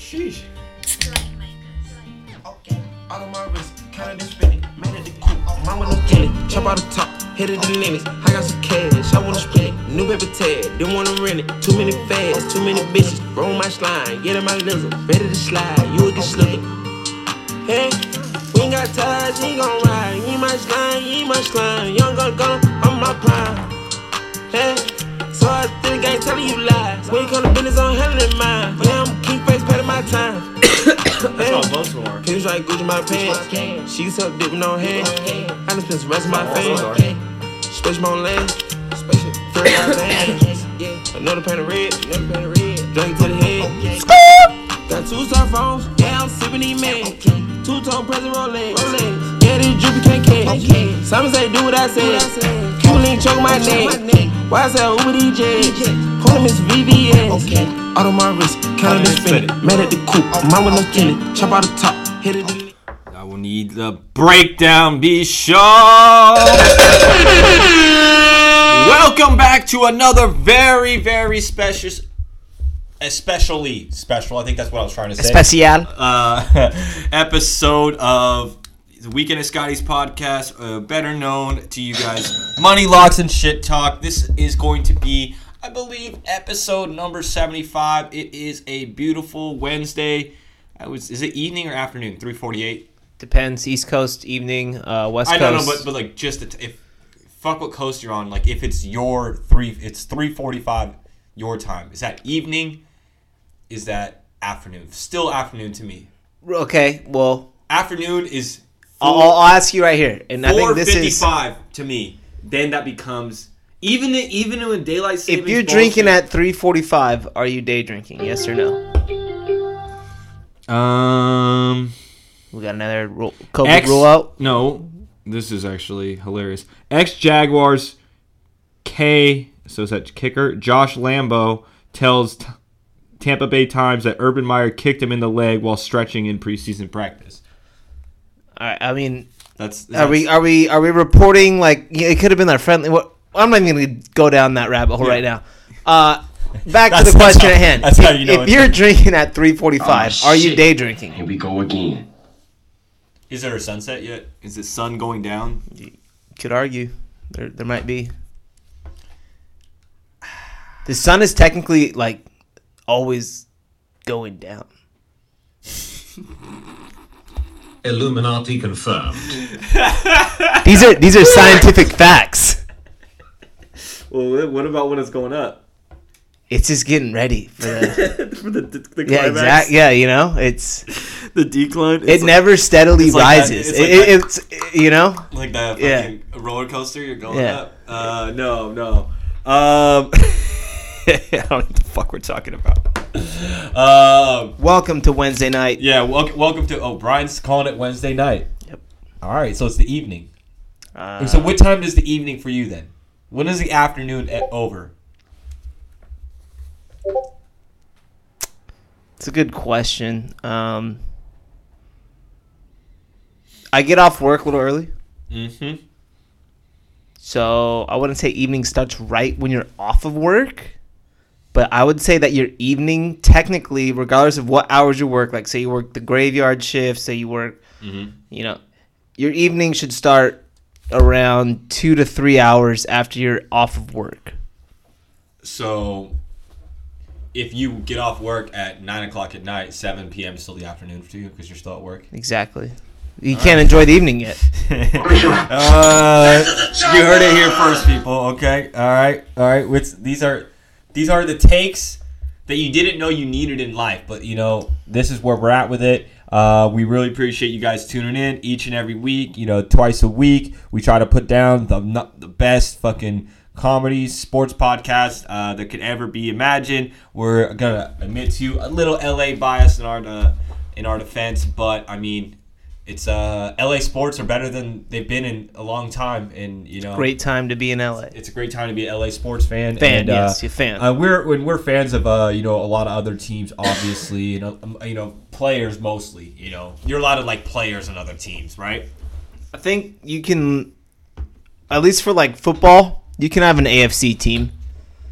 Sheesh. Out of my wrist, counted and spinning, made it the coupe. Mama no killing, chop out the top, hit it the limits. I got some cash, I wanna spend it. New baby tag, didn't wanna rent it. Too many fads, too many bitches. Roll my slime, get in my lizard, ready to slide, you will get slipping. Hey, we ain't got ties, he gon' ride. Ain't my slime, ain't my slime. Young gun gun, I'm my prime. Hey, so I think I ain't telling you lies. When you come to business, I'm handling mine. Yeah, I'm face, patting my time. That's all most more. Pins like Gucci in my pants. She suck dick with no hand. I done spent the rest of my Oh, fame. Space my own land. Spaceship. First out hands. Another pan of red. Another pan of red. Drink to the head. Oh, Got two star phones. Yeah, I'm sipping these men. Two tone present Rolex. Rolex. Yeah, this drippy can't catch. Simon say do what I said. Cuban choke my neck. Why I say Uber DJ? Call him Miss VVS. Out of my wrist, counted and spinning. Mad at the coupe. Mama no killing. Chop out the top. Hit it. I will need the breakdown, be sure. Welcome back to another very, very special, especially special. I think that's what I was trying to say. Especial. uh, episode of the Weekend of Scotty's podcast, uh, better known to you guys, Money Locks and Shit Talk. This is going to be, I believe, episode number seventy-five. It is a beautiful Wednesday. I was, is it evening or afternoon? Three forty-eight. Depends. East Coast evening, uh, West I Coast. I don't know, but but like just t- if fuck what coast you're on. Like if it's your three, it's three forty-five your time. Is that evening? Is that afternoon? Still afternoon to me. okay. Well, Afternoon is I'll, I'll I'll ask you right here, and I think this is fifty-five to me. Then that becomes even i- even when daylight savings. if you're drinking at 3:45, are you day drinking? Yes or no? um We got another rule, COVID X rule out. no, this is actually hilarious. Ex Jaguars K so is that kicker Josh Lambo tells T- Tampa Bay Times that Urban Meyer kicked him in the leg while stretching in preseason practice. All right, I mean, That's, are we are we are we reporting like it could have been our friendly? What I'm not even gonna go down that rabbit hole Yeah. right now. Uh, back to the question how- at hand. that's how if you know if you're like- drinking at 3:45, Oh, are you day drinking? Here we go again. Is there a sunset yet? Is the sun going down? You Could argue there there might be. The sun is technically like always going down. Illuminati confirmed. These are these are scientific facts. Well, what about when it's going up? It's just getting ready for the For the, the, the yeah exact yeah you know it's The decline. it never steadily it's like that- rises. it's like It- that- it's you know like that Yeah. fucking roller coaster. You're going Yeah. up. Uh, no, no. Um, I don't know what the fuck we're talking about. Um, welcome to Wednesday night. yeah. Welcome, welcome to. Oh, Brian's calling it Wednesday night. Yep. All right, so it's the evening. Uh, so what time does the evening for you then? When is the afternoon e- over? It's a good question. Um, I get off work a little early. Mm-hmm. So I wouldn't say evening starts right when you're off of work, but I would say that your evening, technically, regardless of what hours you work, like say you work the graveyard shift, say you work, Mhm. you know, your evening should start around two to three hours after you're off of work. So, if you get off work at nine o'clock at night, seven p.m. is still the afternoon for you because you're still at work. Exactly. You can't enjoy the evening yet. Uh, you heard it here first, people. Okay, all right, all right. Which these are, these are the takes that you didn't know you needed in life, but you know this is where we're at with it. Uh, we really appreciate you guys tuning in each and every week. You know, twice a week we try to put down the the best fucking comedies, sports podcast uh, that could ever be imagined. We're gonna admit to you a little LA bias in our uh, in our defense, but I mean it's uh LA sports are better than they've been in a long time, and you know, Great time to be in LA. It's a great time to be an LA sports fan. Fan, and, uh, yes, you're fan. Uh, we're when we're fans of uh you know a lot of other teams, obviously, you know um, you know players mostly. You know, you're allowed to like players on other teams, right? I think you can, at least for like football, you can have an AFC team.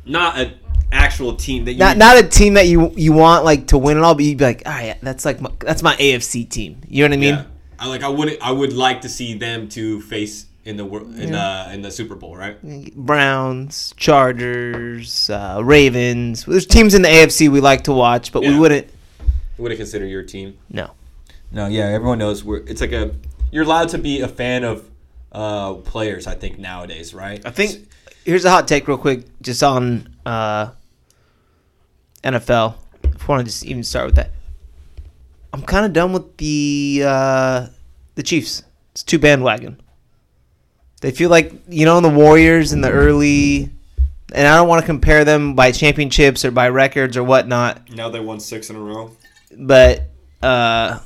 Not a actual team that you Not not a team that you you want like to win it all, but you'd be like, all right, that's like my, that's my AFC team. You know what I mean? Yeah. I like I wouldn't I would like to see them to face in the wor- in the in the Super Bowl, right? Browns, Chargers, uh, Ravens. There's teams in the AFC we like to watch, but we wouldn't. Would it consider your team? No. No, yeah, everyone knows we're. It's like a you're allowed to be a fan of uh, players. I think nowadays, right? I think here's a hot take, real quick, just on uh, NFL. If I want to just even start with that, I'm kind of done with the uh, the Chiefs. It's too bandwagon. They feel like you know the Warriors in the early, and I don't want to compare them by championships or by records or whatnot. now they won six in a row. But uh,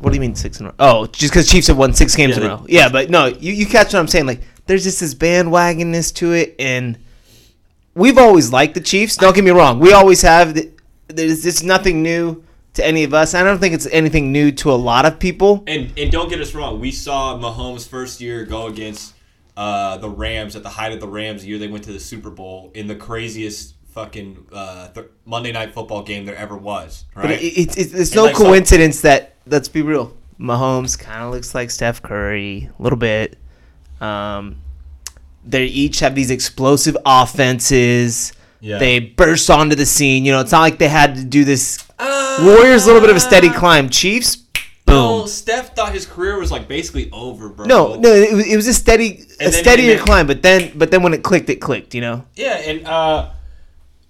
what do you mean six in a row? Oh, just because Chiefs have won six games Yeah, in a row. Yeah, but no, you, you catch what I'm saying. Like, there's just this bandwagonness to it, and we've always liked the Chiefs. Don't get me wrong, we always have. The, there's just nothing new to any of us. I don't think it's anything new to a lot of people. And and don't get us wrong, we saw Mahomes' first year go against uh, the Rams at the height of the Rams the year they went to the Super Bowl in the craziest fucking uh, th- Monday night football game there ever was. Right? But it, it's it's, it's no like, coincidence that let's be real. Mahomes kind of looks like Steph Curry a little bit. Um, they each have these explosive offenses. Yeah. They burst onto the scene. You know, it's not like they had to do this. Uh, Warriors a little bit of a steady climb. Chiefs, No, boom. Steph thought his career was like basically over, bro. No, no, it was, it was a steady, a And then- steadier then- climb. But then, but then when it clicked, it clicked. You know. Yeah, and uh,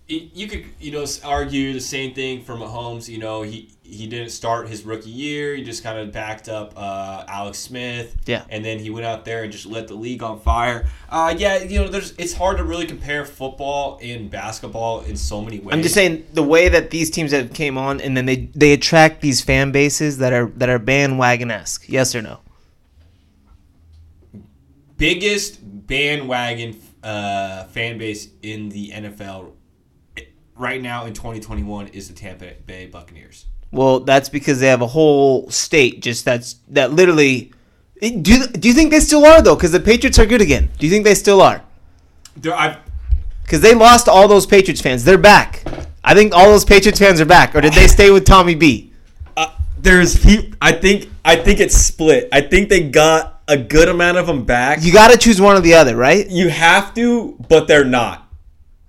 you could you know argue the same thing for Mahomes. You know, he he didn't start his rookie year. He just kind of backed up uh, Alex Smith. Yeah. and then he went out there and just lit the league on fire. Uh, yeah, you know, there's it's hard to really compare football and basketball in so many ways. I'm just saying the way that these teams have came on, and then they they attract these fan bases that are that are bandwagon esque. Yes or no? biggest bandwagon uh, fan base in the NFL right now in 2021 is the Tampa Bay Buccaneers. Well, that's because they have a whole state just that's that literally. Do you, do you think they still are though? Because the Patriots are good again. Do you think they still are? There, I've Because they lost all those Patriots fans. They're back. I think all those Patriots fans are back, or did they stay with Tommy B? Uh, there's he. I think I think it's split. I think they got a good amount of them back. You got to choose one or the other, right? You have to, but they're not.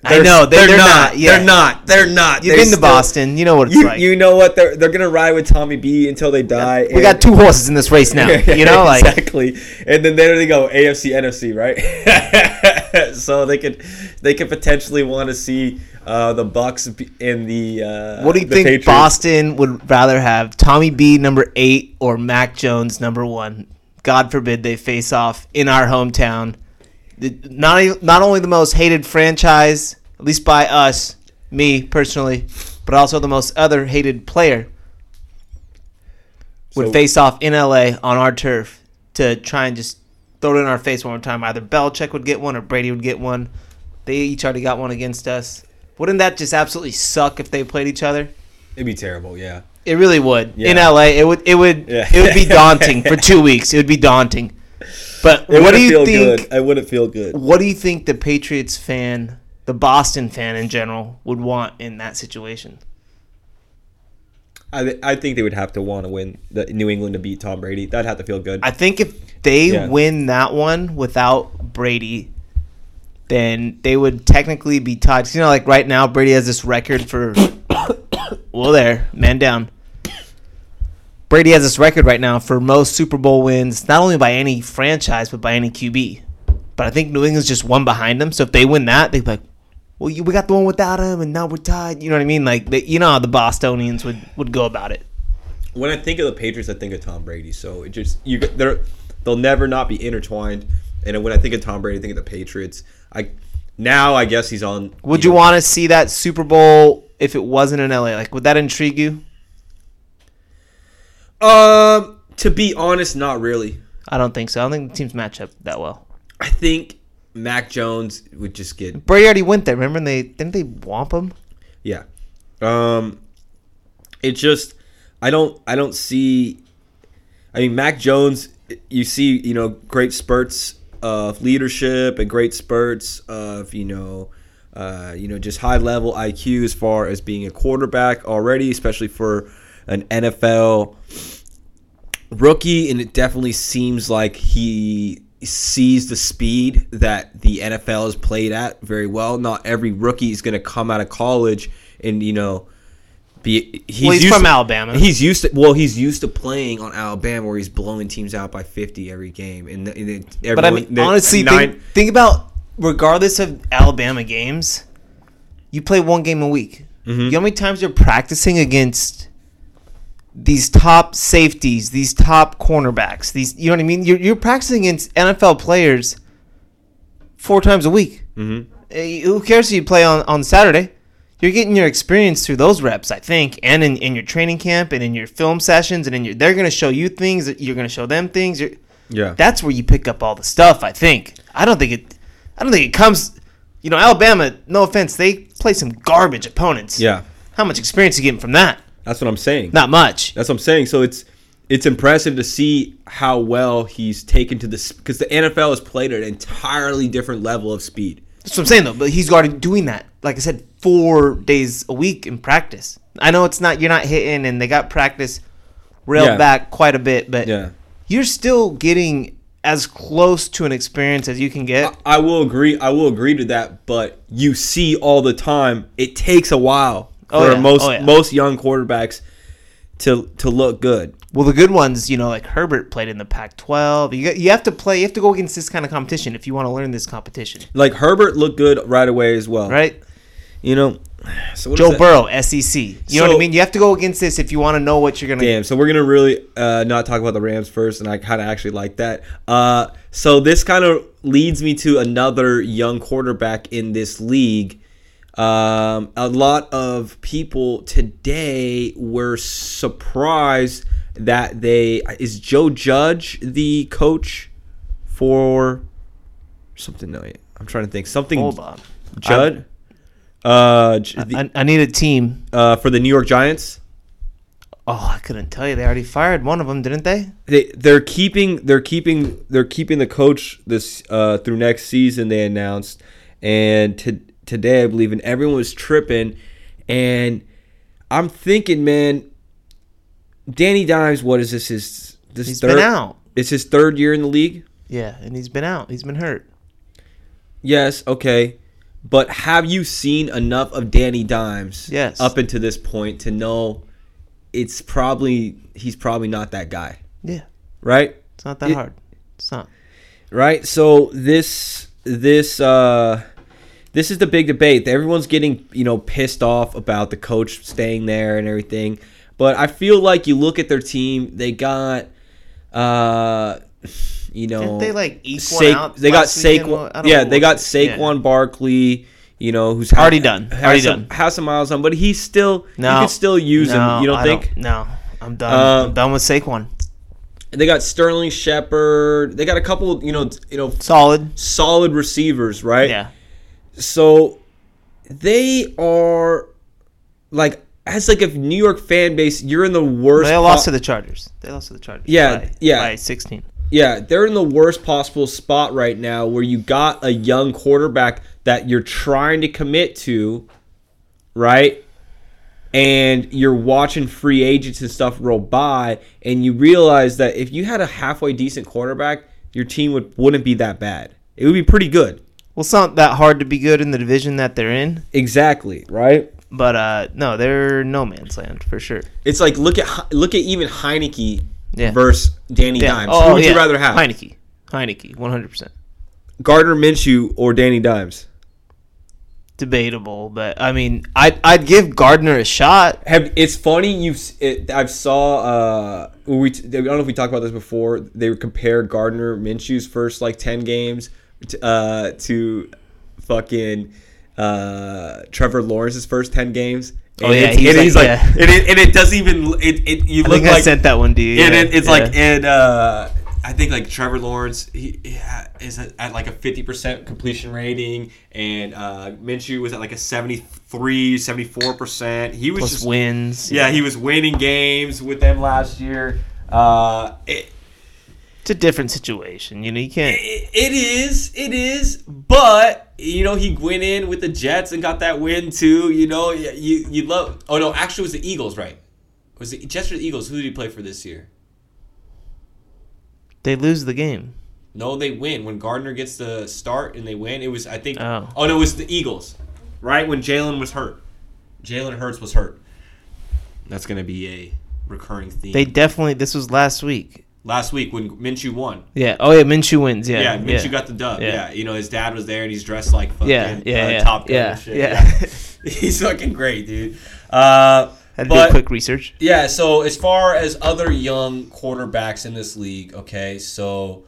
I know they, they're, not. Yeah. They're not. They're not. You've They're been to Boston. You know what it's You, like. you know what? They're they're gonna ride with Tommy B until they die. we got two horses in this race now. You know, like exactly. And then there they go, AFC, NFC, right? so they could they could potentially want to see uh, the Bucs in the. Uh, What do you the think Patriots. Boston would rather have? Tommy B number eight or Mac Jones number one? God forbid they face off in our hometown. The, not not only the most hated franchise, at least by us, me personally, but also the most other hated player would So- face off in LA on our turf to try and just throw it in our face one more time. Either Belichick would get one or Brady would get one. They each already got one against us. Wouldn't that just absolutely suck if they played each other? It'd be terrible. Yeah. It really would. Yeah. In LA, it would it would Yeah. it would be daunting for two weeks. It would be daunting. But It what do wouldn't you feel think? good. I wouldn't feel good. What do you think the Patriots fan, the Boston fan in general, would want in that situation? I, I think they would have to want to win the New England to beat Tom Brady. That'd have to feel good. I think if they Yeah. win that one without Brady, then they would technically be tied. You know, like right now, Brady has this record for. well, there, man down. Brady has this record right now for most Super Bowl wins, not only by any franchise but by any QB. But I think New England's just one behind them. So if they win that, they'd be like, "Well, you, we got the one without him, and now we're tied." You know what I mean? Like, they, you know how the Bostonians would would go about it. when I think of the Patriots, I think of Tom Brady. So it just you they're they'll never not be intertwined. And when I think of Tom Brady, I think of the Patriots. I now I guess he's on. Would you know, want to see that Super Bowl if it wasn't in LA? Like, would that intrigue you? Um, to be honest, not really. I don't think so. I don't think the teams match up that well. I think Mac Jones would just get Brady already went there. Remember? And they didn't they womp him. yeah. Um, it just I don't I don't see. I mean, Mac Jones. You see, you know, great spurts of leadership and great spurts of you know uh, you know, just high level IQ as far as being a quarterback already, especially for an NFL rookie. And it definitely seems like he sees the speed that the NFL has played at very well. Not every rookie is going to come out of college and, you know, be he's, Well, he's from to- Alabama. He's used to well, he's used to playing on Alabama where he's blowing teams out by fifty every game, and, and But I mean, honestly, nine, think, think about regardless of Alabama games, you play one game a week. Mm-hmm. You know how many times you're practicing against these top safeties, these top cornerbacks, these you know what I mean? You're you're practicing against NFL players four times a week. Mm-hmm. Who cares if you play on on Saturday? You're getting your experience through those reps, I think, and in, in your training camp and in your film sessions, and in your they're going to show you things you're going to show them things. You're, yeah, that's where you pick up all the stuff. I think. I don't think it. I don't think it comes. You know, Alabama. No offense, they play some garbage opponents. yeah, How much experience are you getting from that? That's what I'm saying. Not much. That's what I'm saying. So it's it's impressive to see how well he's taken to this because the NFL has played at an entirely different level of speed. That's what I'm saying though. But he's already doing that. Like I said, four days a week in practice. I know it's not. You're not hitting, and they got practice railed Yeah. back quite a bit, but Yeah. you're still getting as close to an experience as you can get. I will agree. I will agree to that, but you see all the time. It takes a while Oh, for yeah. most Oh, yeah. most young quarterbacks to to look good. Well, the good ones, you know, like Herbert played in the Pac-12. You you have to play. You have to go against this kind of competition if you want to learn this competition, Like Herbert looked good right away as well. right? You know. So what is Joe? Burrow, SEC. You know what I mean? You have to go against this if you want to know what you're gonna. Damn. So we're gonna really uh, not talk about the Rams first, and I kind of actually like that. Uh, so this kind of leads me to another young quarterback in this league. Um, a lot of people today were surprised that they is Joe Judge the coach for something. No, I'm trying to think something. Hold on. Judd. Uh, the- I, I need a team. uh, for the New York Giants. Oh, I couldn't tell you. They already fired one of them, didn't they? they they're keeping they're keeping they're keeping the coach this uh, through next season. They announced, and to, today I believe, and everyone was tripping, and I'm thinking, man, Danny Dimes, what is this? His this He's third, been out. It's his third year in the league. Yeah, and he's been out. He's been hurt. Yes, okay. But have you seen enough of Danny Dimes Yes. up until this point to know it's probably he's probably not that guy, Yeah, right? it's not that It- hard. It's not. right so this this uh this is the big debate everyone's getting you know pissed off about the coach staying there and everything but i feel like you look at their team they got uh you know Didn't they, like, eke Sa- out they got? Saquon Well, I don't yeah they what- got yeah. Saquon Barkley you know who's ha- Already done. has Already some, done. has some miles on but he's still No, you can still use no, him you don't I think no, I'm done. Um, I'm done with Saquon. they got Sterling Shepard they got a couple you know you know Solid. solid receivers right Yeah. So they are like as like a New York fan base, you're in the worst. They po- lost to the Chargers. They lost to the Chargers. Yeah, by, yeah. By 16. yeah, they're in the worst possible spot right now where you got a young quarterback that you're trying to commit to, right? And you're watching free agents and stuff roll by, and you realize that if you had a halfway decent quarterback, your team would wouldn't be that bad. It would be pretty good. Well, it's not that hard to be good in the division that they're in, Exactly, right? but uh, no, they're no man's land for sure. It's like look at look at even Heinicke Yeah. versus Danny Yeah. Dimes. Oh, Who would yeah. you rather have? Heinicke. Heinicke, 100%. Gardner Minshew or Danny Dimes? Debatable, but I mean, I'd, I'd give Gardner a shot. Have it's funny you it, I've saw uh we I don't know if we talked about this before. They would compare Gardner Minshew's first like ten games to, uh, to fucking uh, Trevor Lawrence's first ten games. Oh, yeah, he's and like- he's like, yeah. and, it, and it doesn't even it, it you I look think I like sent that one to you. And yeah. it, it's Yeah. like and uh, I think like Trevor Lawrence he, he is at, at like a fifty percent completion rating, and uh, Minshew was at like a 73, 74 percent. He was plus just wins. yeah, he was winning games with them last year. Uh, it, It's a different situation. You know, you can't. it, it is, it is, but you know, he went in with the Jets and got that win too. You know, you you, you love. Oh no, actually, it was the Eagles, right? Was it Jets or the Eagles? Who did he play for this year? They lose the game. No, they win when Gardner gets the start and they win. It was I think. Oh. Oh, no, it was the Eagles, right when Jalen was hurt. Jalen Hurts was hurt. That's gonna be a recurring theme. They definitely. This was last week. Last week when Minshew won. Yeah. Oh yeah, Minshew wins. Yeah. Yeah, Minshew got the dub. Yeah. Yeah. you know his dad was there and he's dressed like fucking Yeah, yeah, uh, yeah, Top Gun yeah, shit. yeah. he's fucking great, dude. Uh, Had to do but quick research. yeah, so as far as other young quarterbacks in this league, okay, so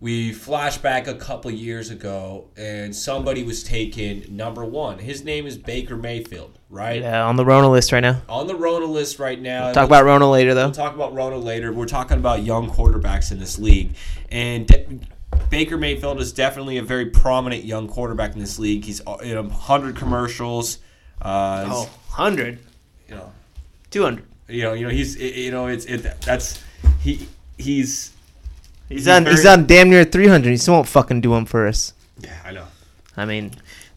we flash back a couple years ago and somebody was taken number one. His name is Baker Mayfield, right? Yeah, on the Rona list right now. On the Rona list right now. Talk about Rona later though. We'll talk about Rona later. We're talking about young quarterbacks in this league, and De- Baker Mayfield is definitely a very prominent young quarterback in this league. He's uh, in a hundred commercials. Uh, Oh, 100. you know, 200. you know, you know, he's you know, it's it. That's he. He's He's, on. very- He's on damn near 300. He still won't fucking do them for us. Yeah, I know. I mean,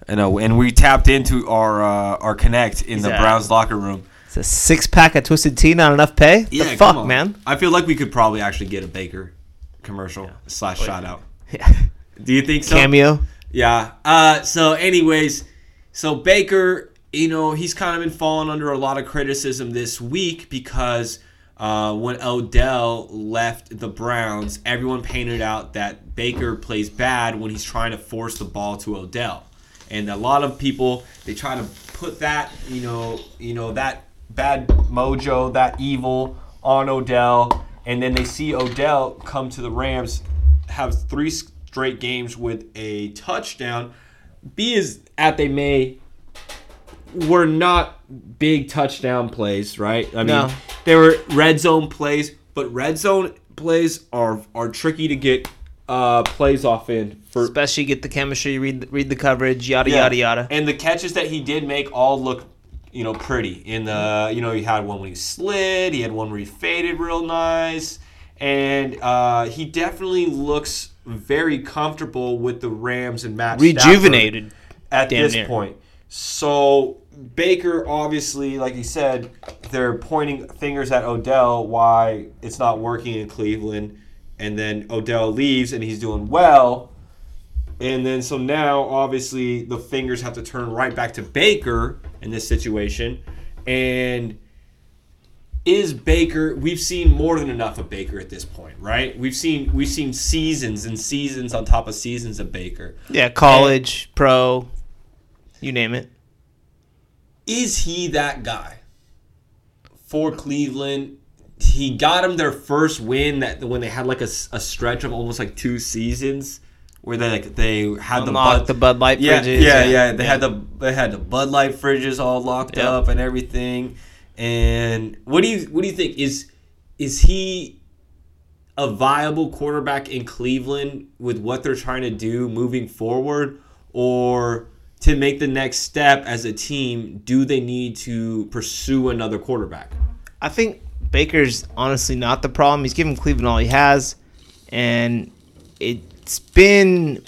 I know, and we tapped into our uh, our connect in the Exactly. Browns locker room. it's a six pack of twisted tea, not enough pay. Yeah, the come fuck, on. man. I feel like we could probably actually get a Baker commercial slash shout out. Yeah. Do you think so? Cameo. Yeah. Uh, so, anyways, so Baker, you know, he's kind of been falling under a lot of criticism this week because uh, when Odell left the Browns, everyone painted out that Baker plays bad when he's trying to force the ball to Odell, and a lot of people they try to put that, you know, you know that bad mojo, that evil on Odell, and then they see Odell come to the Rams, have three straight games with a touchdown. Be as at they may, we're not big touchdown plays, right? I mean, No. they were red zone plays, but red zone plays are are tricky to get uh, plays off in for Especially get the chemistry, read read the coverage, yada yeah. yada yada. And the catches that he did make all look, you know, pretty. In the, you know, he had one when he slid. He had one where he faded real nice, and uh, he definitely looks very comfortable with the Rams and Matt Stafford Rejuvenated. at this near. point. So Baker, obviously, like he said, they're pointing fingers at Odell why it's not working in Cleveland, and then Odell leaves and he's doing well, and then so now obviously the fingers have to turn right back to Baker in this situation, and is Baker we've seen more than enough of Baker at this point, right? We've seen we've seen seasons and seasons on top of seasons of Baker. Yeah, college, pro, you name it. Is he that guy for Cleveland? He got them their first win that when they had like a stretch of almost like two seasons where they like they had the Bud, the Bud Light yeah, fridges. yeah, yeah. They had the they had the Bud Light fridges all locked Yep. up and everything. And what do you what do you think is is he a viable quarterback in Cleveland with what they're trying to do moving forward, or to make the next step as a team, do they need to pursue another quarterback? I think Baker's honestly not the problem. He's given Cleveland all he has, and it's been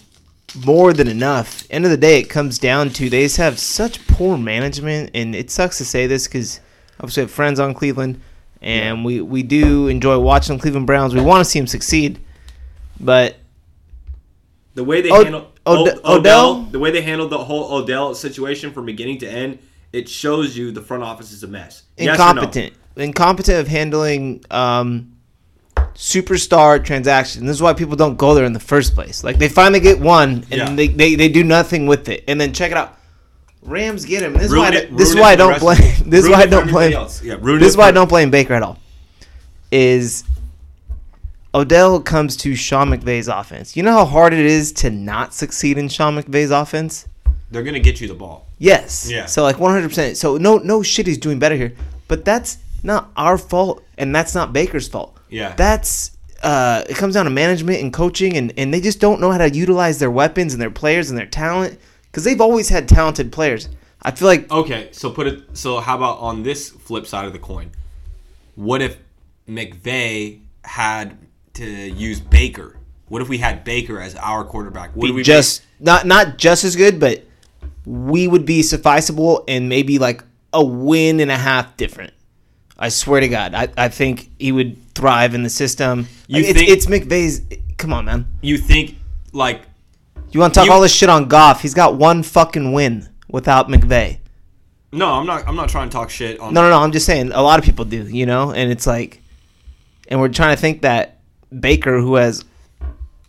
more than enough. End of the day, it comes down to they just have such poor management, and it sucks to say this because obviously I have friends on Cleveland, and we we do enjoy watching the Cleveland Browns. We want to see them succeed, but The way they Od- handle Ode- O- Odell? the way they handled the whole Odell situation from beginning to end, it shows you the front office is a mess. Yes no? incompetent, incompetent of handling um, superstar transactions. This is why people don't go there in the first place. Like they finally get one, and Yeah. they, they they do nothing with it, and then check it out. Rams get him. This is why. It- this is why I don't blame. This is why I don't blame. Yeah, This is why I don't blame Baker at all. Is Odell comes to Sean McVay's offense. You know how hard it is to not succeed in Sean McVay's offense. They're gonna get you the ball. Yes. Yeah. So like 100%. So no no shit he's doing better here. But that's not our fault and that's not Baker's fault. Yeah. That's uh it comes down to management and coaching and and they just don't know how to utilize their weapons and their players and their talent cuz they've always had talented players. I feel like Okay, so put it. So how about on this flip side of the coin? What if McVay had to use Baker What if we had Baker as our quarterback? Would Be we just not not just as good, but we would be sufficeable and maybe like a win and a half different. I swear to God, I, I think he would thrive in the system. You Like, it's, think- it's McVay's? Come on, man. you think like You want to talk You- all this shit on Goff? He's got one fucking win without McVay. no? I'm not. I'm not trying to talk shit on. No, no, no. I'm just saying a lot of people do, you know, and it's like, and we're trying to think that Baker, who has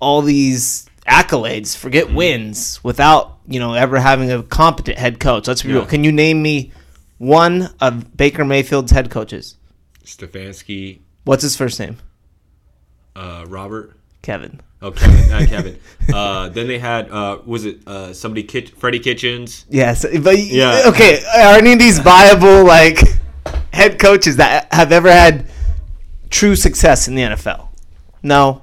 all these accolades, forget Mm-hmm. wins without you know ever having a competent head coach. Let's be real. Can you name me one of Baker Mayfield's head coaches? Stefanski, What's his first name? uh, Robert. Kevin. Oh, Kevin, not Kevin. Uh, then they had uh, was it uh, somebody Kitch- Freddie Kitchens? Yes, but Yeah. Okay, are any of these viable like head coaches that have ever had true success in the NFL? No.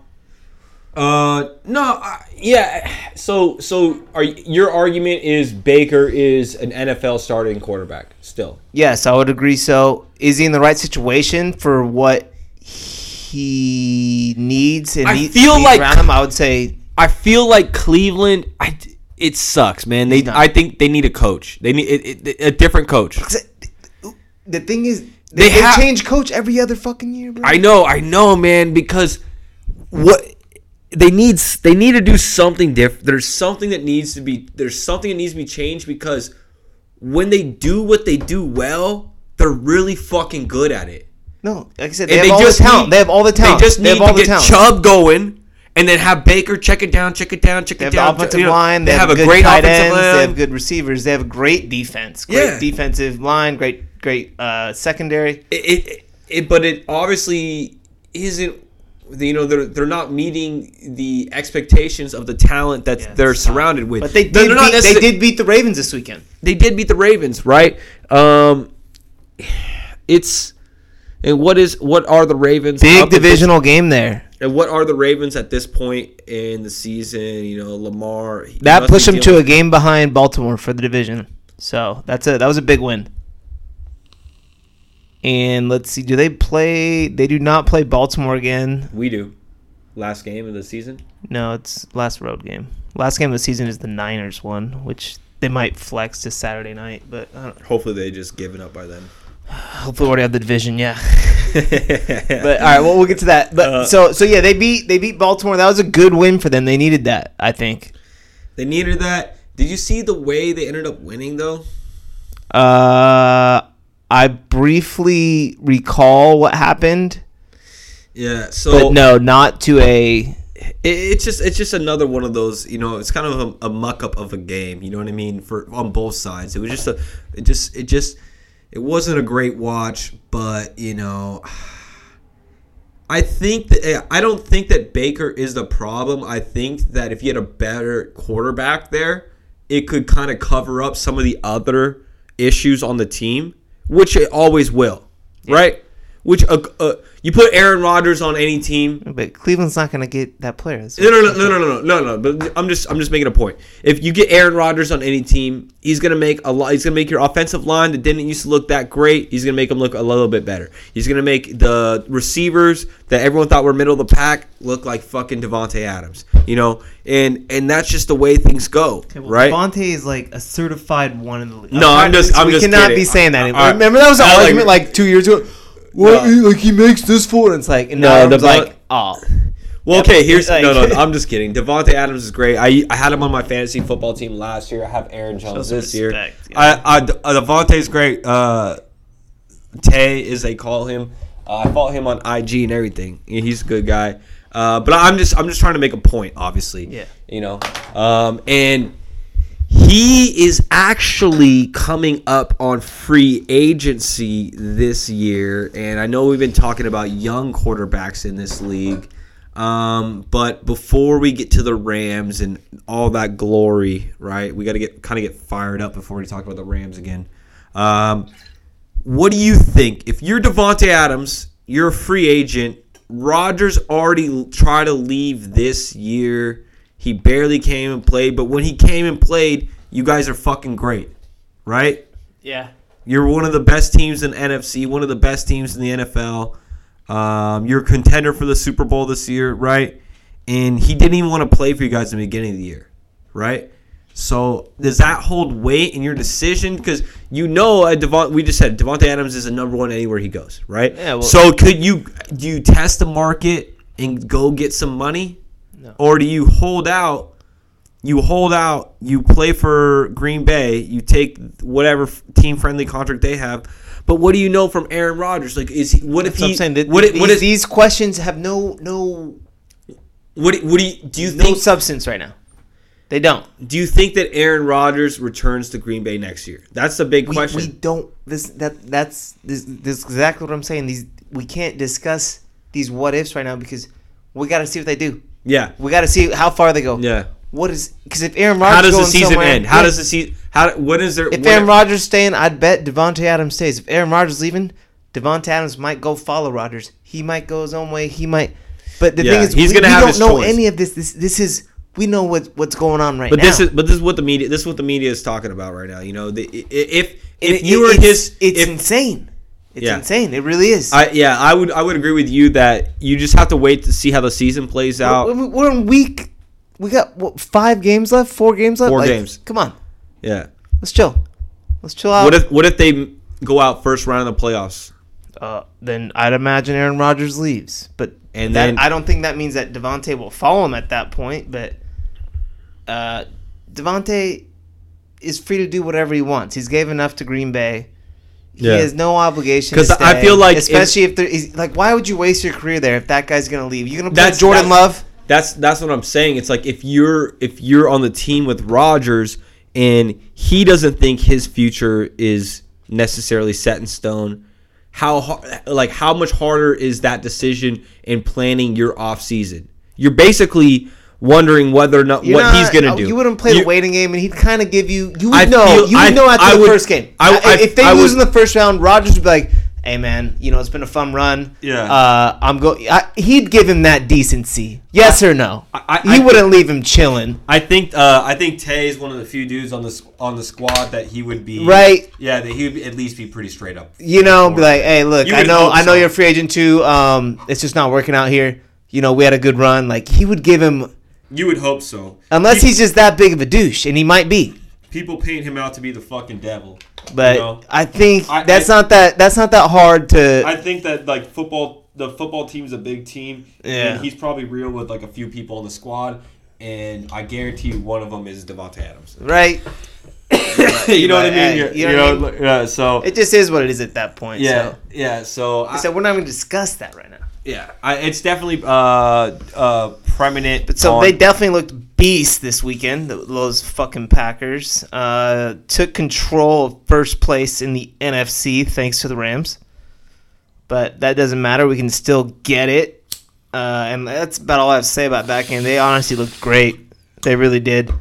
Uh, no, uh, yeah. So, so are your argument is Baker is an NFL starting quarterback still? Yes, I would agree. So, is he in the right situation for what he needs? And I needs- feel like- around him, I would say I feel like Cleveland. I it sucks, man. They I think they need a coach. They need it, it, a different coach. the thing is They they, they have- change coach every other fucking year, bro. I know, I know, man. Because what they need, they need to do something different. There's something that needs to be. There's something that needs to be changed because when they do what they do well, they're really fucking good at it. no, like I said, they And have all the talent. need- they have all the talent. They just They need have all to the get talent. Chubb going. And then have Baker check it down, check it down, check They it have the down. offensive you know, line. They, have, a good great tight offensive ends. line. They have good receivers. They have a great defense. Great Yeah. defensive line. Great, great uh, secondary. it, it, it but it obviously isn't you know they're they're not meeting the expectations of the talent that Yeah, they're surrounded with But they They're did, not beat, they did beat the Ravens this weekend. they did beat the Ravens right um it's and what is what are the Ravens Big up at this- divisional game there. and what are the Ravens at this point in the season you know Lamar That pushed be them to a game behind Baltimore for the division. So that's a that was a big win. And let's see, do they play? They do not play Baltimore again. we do last game of the season No, it's last road game. Last game of the season is the Niners one, which they might flex to Saturday night, but I don't, hopefully they just given up by then hopefully we already have the division. Yeah. But all right, well we'll get to that. But Uh, so so yeah, they beat they beat Baltimore. That was a good win for them. They needed that, I think. they needed that did you see the way they ended up winning though Uh, I briefly recall what happened, yeah so but no, not to a. it, it's just it's just another one of those you know it's kind of a, a muck up of a game you know what i mean for on both sides. It was just a it just it just it wasn't a great watch but you know i think that eh, i don't think that baker is the problem. I think that if you had a better quarterback there it could kind of cover up some of the other issues on the team which it always will right? Which uh, uh, you put aaron rodgers on any team But Cleveland's not going to get that player. No, no, no, no, no, no, no, no. But I'm just, I'm just making a point. If you get Aaron Rodgers on any team, he's gonna make a lot. He's gonna make your offensive line that didn't used to look that great. He's gonna make them look a little bit better. He's gonna make the receivers that everyone thought were middle of the pack look like fucking Davante Adams. You know, and and that's just the way things go, right? Davante is like a certified one in the league. No, I'm just- I'm we just cannot kidding. be saying that. anymore. Right. Remember that was an I like- argument like two years ago. What? No. Like he makes this for, and it's like, and No, now the Devon- like, oh, Well, okay, here's Like- no, no. I'm just kidding. Davante Adams is great. I I had him on my fantasy football team last year. I have Aaron Jones some this year. respect, yeah. I, I uh, Davante's great. Uh, Tay, as they call him. Uh, I follow him on IG and everything. He's a good guy. Uh, but I'm just I'm just trying to make a point. Obviously, Yeah. You know, um, and he is actually coming up on free agency this year. And I know we've been talking about young quarterbacks in this league. Um, but before we get to the Rams and all that glory, right? We got to get kind of get fired up before we talk about the Rams again. Um, what do you think? If you're Davante Adams, you're a free agent. Rodgers already tried to leave this year. He barely came and played, but when he came and played, you guys are fucking great, right? yeah. You're one of the best teams in NFC, one of the best teams in the NFL. Um, you're a contender for the Super Bowl this year, right? and he didn't even want to play for you guys in the beginning of the year, right? So does that hold weight in your decision? Because you know, uh, Devon, we just said Davante Adams is a number one anywhere he goes, right? Yeah, well- so could you do you test the market and go get some money, No. or do you hold out? You hold out. You play for Green Bay. You take whatever team friendly contract they have. But what do you know from Aaron Rodgers? Like, is he? What if That's what he? I'm saying. What, th- what these, these questions have no no What, what do you do? You no think? substance right now. They don't. do you think that Aaron Rodgers returns to Green Bay next year? That's the big We, question. we don't. This that that's this, this is exactly what I'm saying. These we can't discuss these what ifs right now because we got to see what they do. yeah, We got to see how far they go. yeah. What is because if Aaron Rodgers How does the season end? How Yeah. does the season? How? What is there? If Aaron Rodgers staying, I'd bet Davante Adams stays. If Aaron Rodgers leaving, Davante Adams might go follow Rodgers. He might go his own way. He might. But the Yeah, thing is, he's we, gonna we have don't know choice. any of this. This this is we know what what's going on right But now. this is but this is what the media this is what the media is talking about right now. You know, the, if if it- you were it's, his, it's if, insane. It's Yeah. insane. It really is. I yeah, I would I would agree with you that you just have to wait to see how the season plays out. We're, we're in week. We got what, five games left. Four games left. Four Like, games. Come on, Yeah. let's chill. Let's chill out. What if what if they go out first round of the playoffs? uh, then I'd imagine Aaron Rodgers leaves. But And that, then- I don't think that means that Davante will follow him at that point. But uh, Davante is free to do whatever he wants. He's gave enough to Green Bay. He Yeah. has no obligation. Because I feel like especially if, there is like, why would you waste your career there if that guy's gonna leave? You're gonna play That's- Jordan that's- Love. That's that's what I'm saying. It's like if you're if you're on the team with Rodgers and he doesn't think his future is necessarily set in stone, how like how much harder is that decision in planning your off season? You're basically wondering whether or not You're what not- he's gonna uh, do. You wouldn't play You- the waiting game, and he'd kind of give you. You would I know. feel- you would I- know after I the would- first game. I- I- if they I lose would- in the first round, Rodgers would be like, "Hey man, you know it's been a fun run. Yeah. uh, I'm going." He'd give him that decency. Yes or no? I- I- he I- wouldn't leave him chilling. I think uh, I think Tay is one of the few dudes on the on the squad that he would be Right. Yeah, that he would at least be pretty straight up. You know, be like, "Hey, look, You I know, I know so. you're a free agent too. Um, it's just not working out here. You know, we had a good run. Like he would give him, You would hope so, unless Pe- he's just that big of a douche, and he might be. people paint him out to be the fucking devil. But you know? I think I- that's I- not that. That's not that hard to. I think that like football, the football team's a big team, Yeah. and he's probably real with like a few people on the squad, and I guarantee you one of them is Davante Adams. right? you know what I mean? you know what I mean? yeah. So It just is what it is at that point. yeah, So, yeah. So I, so we're not even discuss that right now. yeah, I, it's definitely uh uh prominent. But so on- they definitely looked beast this weekend. Those fucking Packers uh, took control of first place in the NFC thanks to the Rams. But that doesn't matter. We can still get it. Uh, and that's about all I have to say about that game. They honestly looked great. They really did.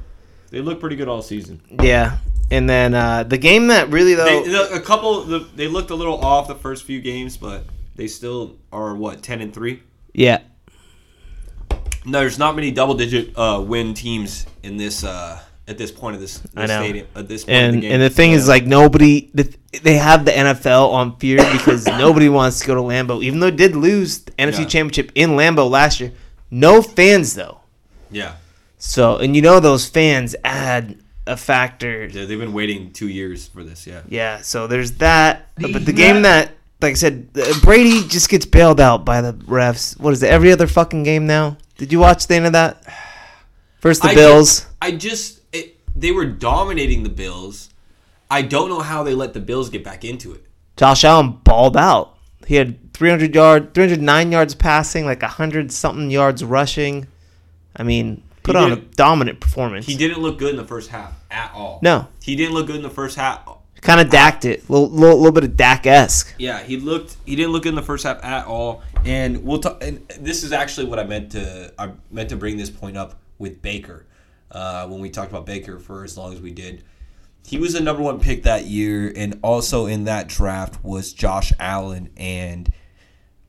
they look pretty good all season. Yeah. And then uh, the game that really though They, the- a couple, the, they looked a little off the first few games, but they still are what ten and three. yeah No, there's not many double-digit uh, win teams in this uh, at this point of this, this I know. stadium. At this point and of the game. and the thing is like nobody they have the NFL on fear because nobody wants to go to Lambeau even though it did lose the NFC Yeah. Championship in Lambeau last year no fans though yeah, so and you know those fans add a factor yeah, they've been waiting two years for this. Yeah, yeah so there's that but the game that like I said uh, Brady just gets bailed out by the refs what is it every other fucking game now did you watch the end of that first the I Bills Just, I just it, they were dominating the Bills. I don't know how they let the Bills get back into it. Josh Allen balled out. He had 300 yard, 309 yards passing, like 100 something yards rushing. I mean, put He on a dominant performance. He didn't look good in the first half at all. No. he didn't look good in the first half. Kind of dacked it. A little, little, little bit of Dak esque. Yeah, he looked. He didn't look in the first half at all. And we'll talk. And this is actually what I meant to. I meant to bring this point up with Baker uh, when we talked about Baker for as long as we did. He was the number one pick that year, and also in that draft was Josh Allen and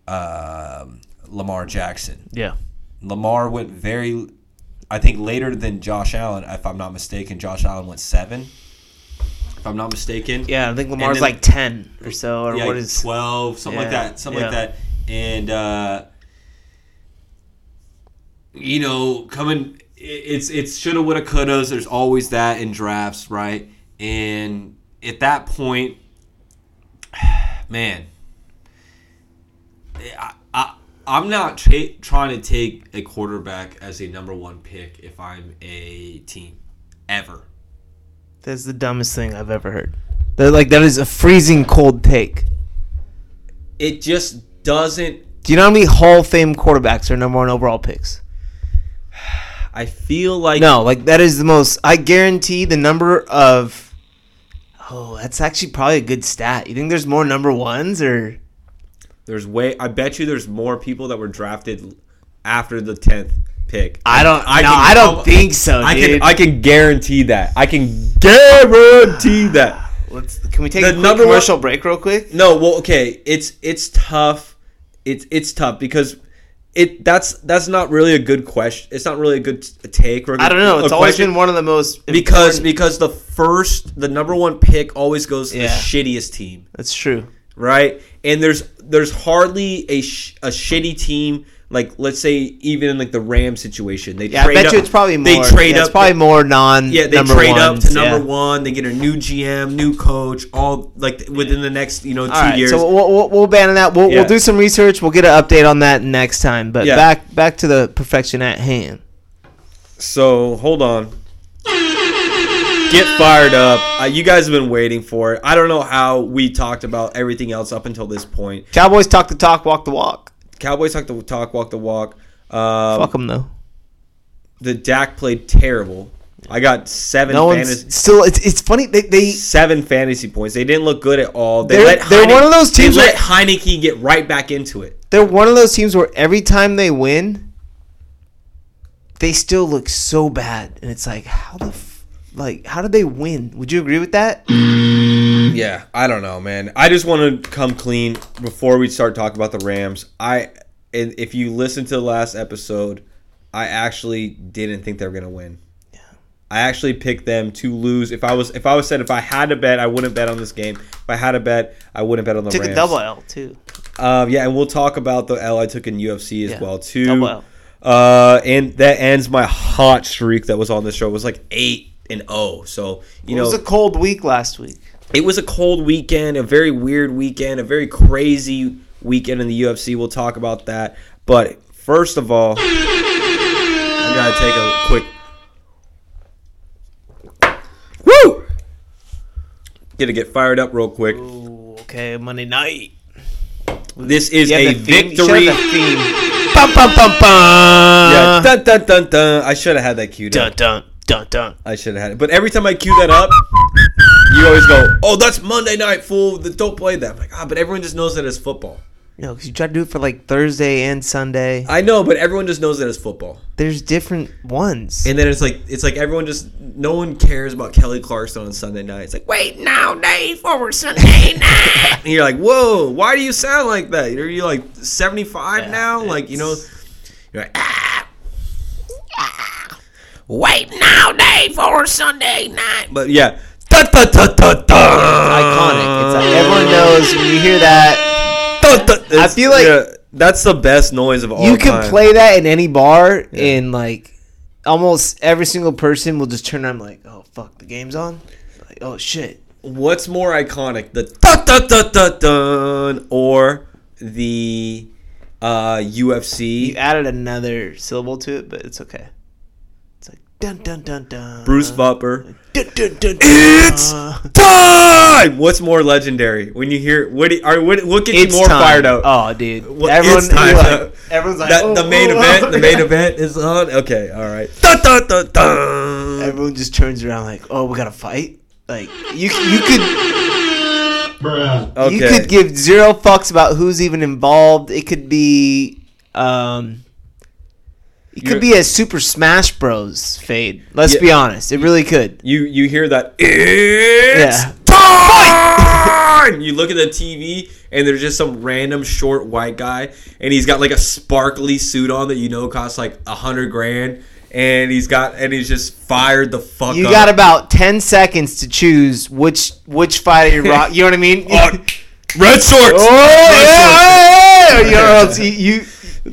um, Lamar Jackson. Yeah. Lamar went very, I think later than Josh Allen, if I'm not mistaken. Josh Allen went seven, if I'm not mistaken. Yeah, I think Lamar's then- like 10 or so, or yeah, what is. twelve, something like that, something yeah. like that. And uh, you know, coming, it's it's shoulda, woulda, couldas. There's always that in drafts, right? And at that point, man, I, I I'm not tra- trying to take a quarterback as a number one pick if I'm a team, ever. That's the dumbest thing I've ever heard. That like that is a freezing cold take. It just doesn't. Do you know how many Hall of Fame quarterbacks are number one overall picks? I feel like No, like that is the most. I guarantee the number of. Oh, that's actually probably a good stat. You think there's more number ones or? There's way. I bet you there's more people that were drafted after the tenth pick. I don't. I no, can- I don't think so, I dude. can. I can guarantee that. I can guarantee that. Let's. Can we take The a number one- commercial break real quick? No, well, okay. It's it's tough. It's it's tough because it that's that's not really a good question. It's not really a good take. Or a I don't know. It's always question been one of the most because important- because the first the number one pick always goes to Yeah. the shittiest team. That's true. right? And there's there's hardly a sh- a shitty team like let's say even in like the Ram situation. They Yeah, I trade bet up, you it's probably more. They trade yeah, up. It's probably more non. yeah, they trade up to number yeah. one. They get a new GM, new coach, all like within the next you know two right, years. so we'll, we'll, we'll ban that. We'll, Yeah. we'll do some research. We'll get an update on that next time. But back back to the perfection at hand. So hold on. Get fired up. Uh, you guys have been waiting for it. I don't know how we talked about everything else up until this point. Cowboys talk the talk, walk the walk. Cowboys talk the talk, walk the walk. Um, Fuck them though. the Dak played terrible. I got seven No fantasy, one's still. It's it's funny. They they seven fantasy points. They didn't look good at all. They They're- let they're one of those teams They let where- Heinicke get right back into it. they're one of those teams where every time they win, they still look so bad, and it's like how the f- like how did they win? Would you agree with that? Yeah, I don't know, man. I just want to come clean before we start talking about the Rams. I and if you listen to the last episode, I actually didn't think they were gonna win. Yeah. I actually picked them to lose. If I was if I was said if I had to bet, I wouldn't bet on this game. If I had to bet, I wouldn't bet on the Rams. Took Rams. a double L too. Um, yeah, and we'll talk about the L I took in UFC as Yeah, well too. double L. Uh, and that ends my hot streak that was on the show. It was like eight and zero. So you it know, was a cold week last week. It was a cold weekend, a very weird weekend, a very crazy weekend in the UFC. We'll talk about that. But first of all, I gotta take a quick. Woo! Gonna get fired up real quick. Ooh, okay, Monday night. This is a the theme- you should victory. theme. Bum, bum, bum, bum. Yeah, dun dun dun dun. I should have had that queued Dun up. dun dun dun. I should have had it. But every time I cue that up, you always go, "Oh, that's Monday night, fool! Don't play that." I'm like, ah, but everyone just knows that it's football. Know, because you try to do it for like Thursday and Sunday. I know, but everyone just knows that it's football. There's different ones. And then it's like it's like everyone just no one cares about Kelly Clarkson on Sunday night. It's like wait now, day for Sunday night. and you're like, whoa, why do you sound like that? Are you like 75 Yeah, now? Like you know, you're like ah, ah, wait now, day for Sunday night. But yeah, da, da, da, da, da. iconic. It's like everyone knows when you hear that. Da, da. I It's- feel like- yeah, that's the best noise of all You can time. play that in any bar, and like almost every single person will just turn on like, oh fuck, the game's on. Like, oh shit. What's more iconic, the da da da da dun or the uh, You added another syllable to it, but it's okay. It's like dun dun dun dun. Bruce Buffer? Dun, dun, dun, dun. It's time. What's more legendary when you hear what? do- Are what, what gets It's you more time. fired up? Oh, dude. What- everyone, it's time. like, everyone's like, that, oh, the main oh, event. oh. The main event is on. Okay, all right. Da da da da. Everyone just turns around like, oh, we got to fight. Like you, you could, Okay. you could give zero fucks about who's even involved. It could be, um, it could be a Super Smash Bros. fade. Let's Yeah. be honest, it really could. You you hear that? It's Yeah. time. You look at the TV and there's just some random short white guy, and he's got like a sparkly suit on that you know costs like a hundred grand, and he's got and he's just fired the fuck. You up. got about ten seconds to choose which which fighter you rock. You know what I mean? Oh, red shorts. Oh Red yeah, shorts. yeah, yeah. You know, you, you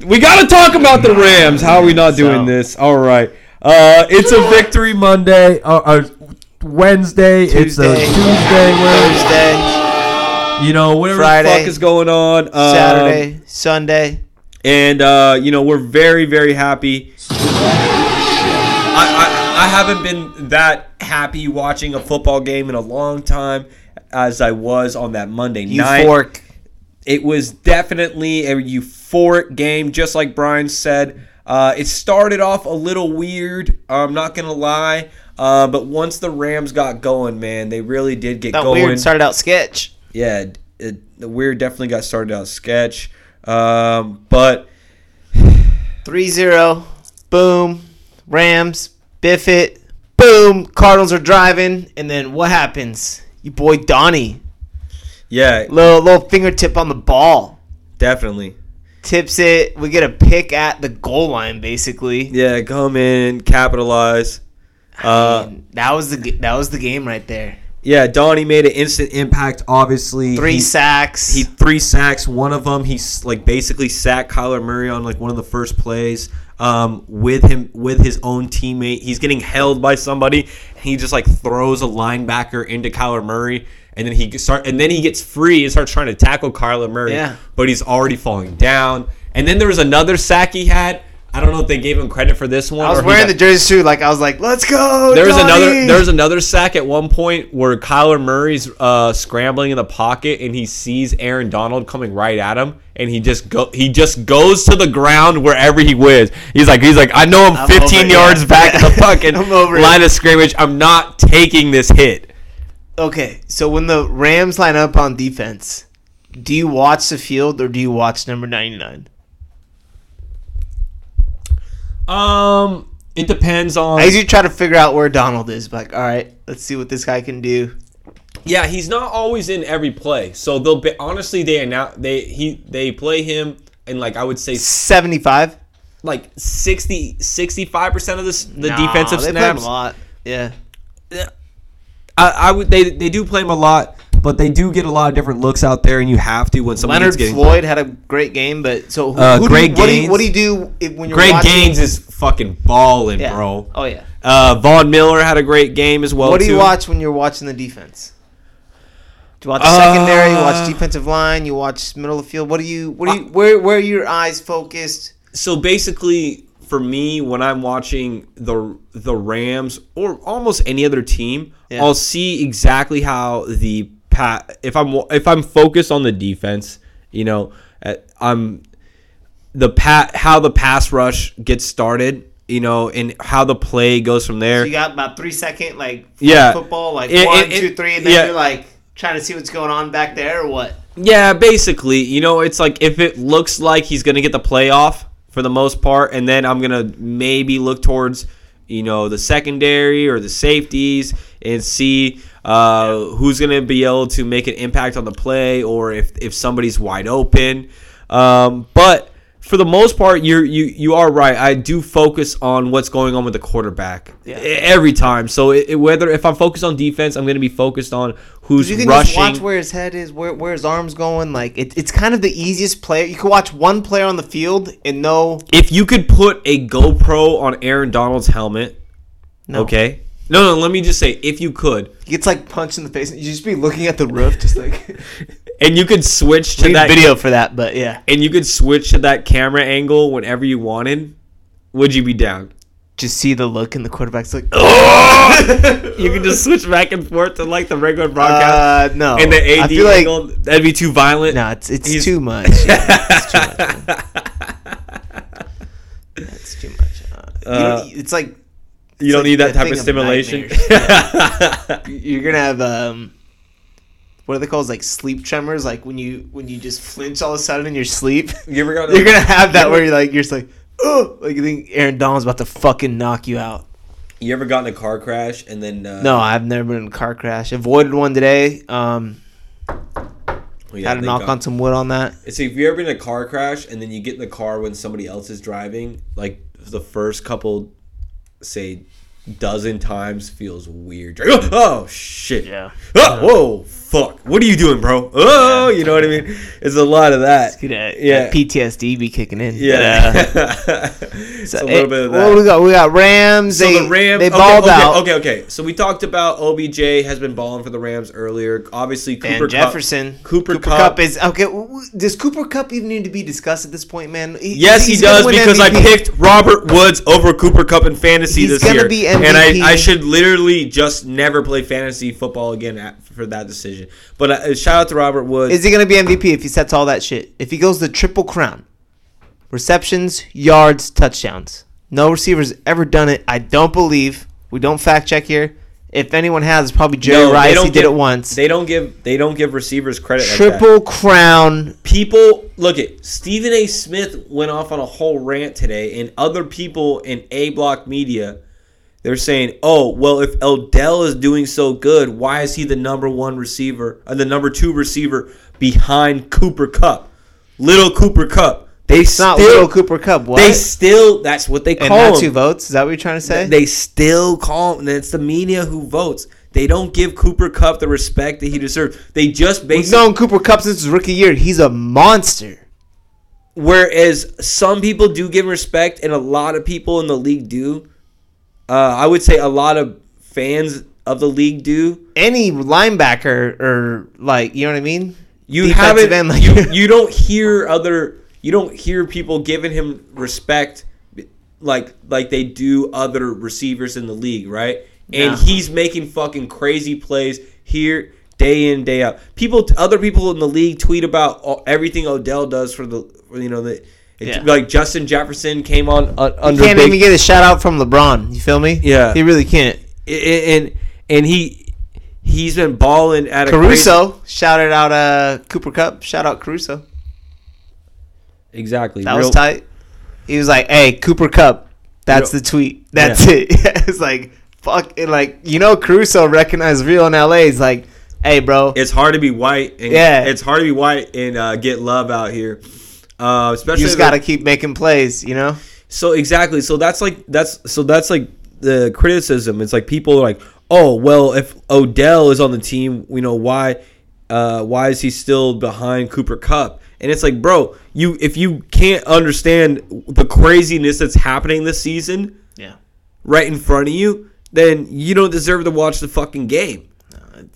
we got to talk about the Rams. How are we not doing So- this? All right. Uh, it's a victory Monday. Uh, uh, Wednesday. It's a Tuesday, Tuesday. Where, you know, whatever the fuck is going on. Um, Saturday, Sunday. and uh, you know we're very very happy. I, I I haven't been that happy watching a football game in a long time as I was on that Monday night. Euphoric. It was definitely a euphoric game, just like Brian said. Uh, it started off a little weird. I'm not gonna lie, uh, but once the Rams got going, man, they really did get That going. weird started out sketch. yeah, it, the weird definitely got started out sketch, um, but 3-0. Boom. Rams. Biff it. Boom. Cardinals are driving. And then what happens? You boy Donnie. Yeah, Little little fingertip on the ball. definitely. Tips it. We get a pick at the goal line, basically. Yeah, come in, capitalize. Uh, And that was the that was the game right there. yeah, Donnie made an instant impact. Obviously, Three he, sacks. He three sacks. One of them, he's like basically sacked Kyler Murray on like one of the first plays. Um, with him, with his own teammate, he's getting held by somebody. And he just like throws a linebacker into Kyler Murray, and then he start, and then he gets free and starts trying to tackle Kyler Murray. Yeah. but he's already falling down. And then there was another sack he had. I don't know if they gave him credit for this one. I was wearing got- the jersey too. Like I was like, let's go. there was Donnie!" another there was another sack at one point where Kyler Murray's uh, scrambling in the pocket and he sees Aaron Donald coming right at him and he just go he just goes to the ground wherever he was. He's like he's like I know I'm, I'm 15 over- yards yeah. back at the fucking I'm over it. line of scrimmage. I'm not taking this hit. Okay, so when the Rams line up on defense, do you watch the field or do you watch number ninety nine? Um it depends on I usually try to figure out where Donald is. Like, all right, let's see what this guy can do. Yeah, he's not always in every play. So they'll be honestly they announce they he they play him in like I would say Seventy five. like 60 65% of the the defensive play him snaps. a lot. Yeah. I, I would they they do play him a lot, but they do get a lot of different looks out there, and you have to when somebody Leonard getting. Floyd had a great game, but so who, Uh, who Greg do you, what, do you, Gaines. what do you do if, when you're Greg watching? Gaines is fucking balling, yeah. bro. Oh yeah. Uh, Von Miller had a great game as well. what do you too. watch when you're watching the defense? Do you watch Uh, secondary? You watch defensive line? You watch middle of the field? What do you? What do you? Where where are your eyes focused? So basically, for me, when I'm watching the the Rams or almost any other team, Yeah. I'll see exactly how the pat. If I'm if I'm focused on the defense, you know, uh, I'm the pat how the pass rush gets started. You know, and how the play goes from there. So you got about three second like Yeah. football like It- one it- it- two three and then yeah. you're like trying to see what's going on back there or what? Yeah, basically, you know, it's like if it looks like he's gonna get the playoff for the most part, and then I'm gonna maybe look towards, you know, the secondary or the safeties and see uh, who's gonna be able to make an impact on the play, or if if somebody's wide open. Um, but for the most part, you're you you are right. I do focus on what's going on with the quarterback Yeah. every time. So it, it- whether if I'm focused on defense, I'm gonna be focused on who's You can rushing. just watch where his head is, where where his arms going. Like it, it's kind of the easiest player. You can watch one player on the field and know. if you could put a GoPro on Aaron Donald's helmet, No. okay. No, no. Let me just say, if you could, He gets like punched in the face. and You just be looking at the roof, just like and you could switch to that video for that. But yeah, and you could switch to that camera angle whenever you wanted, would you be down? just see the look in the quarterback's like, You can just switch back and forth to like the regular broadcast uh, no. and the AD I feel like angle. That'd be too violent. no, it's it's too much. Yeah, it's too much. It's too much. Uh, Uh, it's like you don't like need that type of of stimulation. you're gonna have um what are they called like sleep tremors like when you when you just flinch all of a sudden in your sleep you ever got? you're gonna have that where you're like you're just like oh like you think aaron donald's about to fucking knock you out You ever got in a car crash and then? Uh, no i've never been in a car crash avoided one today um well, yeah, had to knock God. on some wood on that So if you ever been in a car crash and then you get in the car when somebody else is driving, like the first couple, say, dozen times feels weird. Like, Oh, shit. Yeah. Oh, whoa, fuck, what are you doing, bro? Oh, you know what I mean? It's a lot of that. Yeah. that PTSD be kicking in. Yeah, uh, it's so a little it- bit of that. What we got? We got Rams. So they, the Rams, They okay, balled okay, out. Okay, okay. So we talked about OBJ has been balling for the Rams earlier. Obviously, Cooper And Jefferson. Cooper, Cooper Kupp. Kupp is okay. Does Cooper Kupp even need to be discussed at this point, man? He- Yes, he does because I picked Robert Woods over Cooper Kupp in fantasy He's this year, be and I, I should literally just never play fantasy football again at, for that decision. But uh, shout out to Robert Woods. Is he going to be MVP if he sets all that shit? If he goes the triple crown, receptions, yards, touchdowns. No receivers ever done it. I don't believe. We don't fact check here. If anyone has, it's probably Jerry No, Rice. He did it once. They don't give they don't give receivers credit. like that. triple crown. people look at Stephen A. Smith went off on a whole rant today, and other people in A Block Media, they're saying, "Oh, well, if Odell is doing so good, why is he the number one receiver, or the number two receiver behind Cooper Kupp, little Cooper Kupp?" They It's still, not little Cooper Kupp. What? they still, that's what they call and that's him. who votes. Is that what you're trying to say? They still call him. and It's the media who votes. They don't give Cooper Kupp the respect that he deserves. They just We've known Cooper Kupp since his rookie year. He's a monster. Whereas some people do give respect, and a lot of people in the league do. Uh, I would say a lot of fans of the league do. Any linebacker or like, you know what I mean? You Defensive haven't. like- you you don't hear other. You don't hear people giving him respect, like like they do other receivers in the league, right? And No. he's making fucking crazy plays here day in day out. People, other people in the league tweet about all, everything Odell does for the, you know the. It, Yeah. Like Justin Jefferson came on uh, You under can't big, even get a shout out from LeBron. You feel me? Yeah. He really can't. and and he he's been balling at a crazy- Caruso shouted out uh Cooper Kupp. Shout out Caruso. exactly That real- was tight. He was like, "Hey, Cooper Kupp." That's Real- the tweet. That's it. it's like fuck. It like you know, Caruso recognized real in LA. He's like, "Hey, bro." It's hard to be white. And Yeah. it's hard to be white and uh, get love out here, uh, especially you just got to keep making plays. You know. So exactly. So that's like that's so that's like the criticism. It's like people are like, oh well, if Odell is on the team, you know why? Uh, why is he still behind Cooper Kupp? And it's like, bro, you if you can't understand the craziness that's happening this season Yeah. right in front of you, then you don't deserve to watch the fucking game.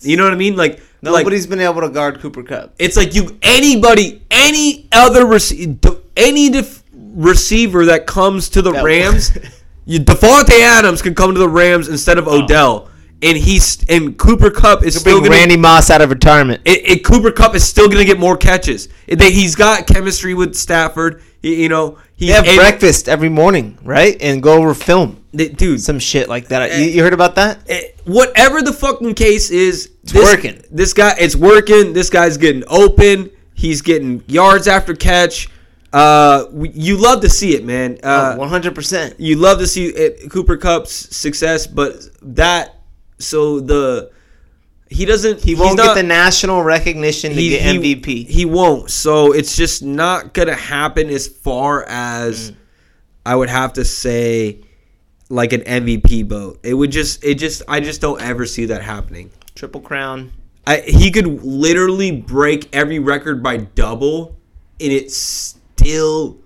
You know what I mean? Like like, Nobody's been able to guard Cooper Kupp. it's like you anybody any other rece- any def- receiver that comes to the That- Rams, you Davante Adams can come to the Rams instead of Odell, and he's and Cooper Kupp is still Bring gonna. Randy Moss out of retirement. it, it- Cooper Kupp is still gonna get more catches. It- they- he's got chemistry with Stafford. You, you know, he They have breakfast every morning, right? And go over film, they- dude. some shit like that. You, you heard about that? eh, whatever the fucking case is, it's working. This guy, it's working. This guy's getting open. He's getting yards after catch. Uh, you love to see it, man. Uh, Oh, One hundred percent. you love to see it, Cooper Kupp's success, but that so the he doesn't. He won't get the national recognition to get MVP. He won't. So it's just not gonna happen as far as Mm. I would have to say, like an MVP vote. It would just. It just. I just don't ever see that happening. Triple crown. I, he could literally break every record by double, and it's still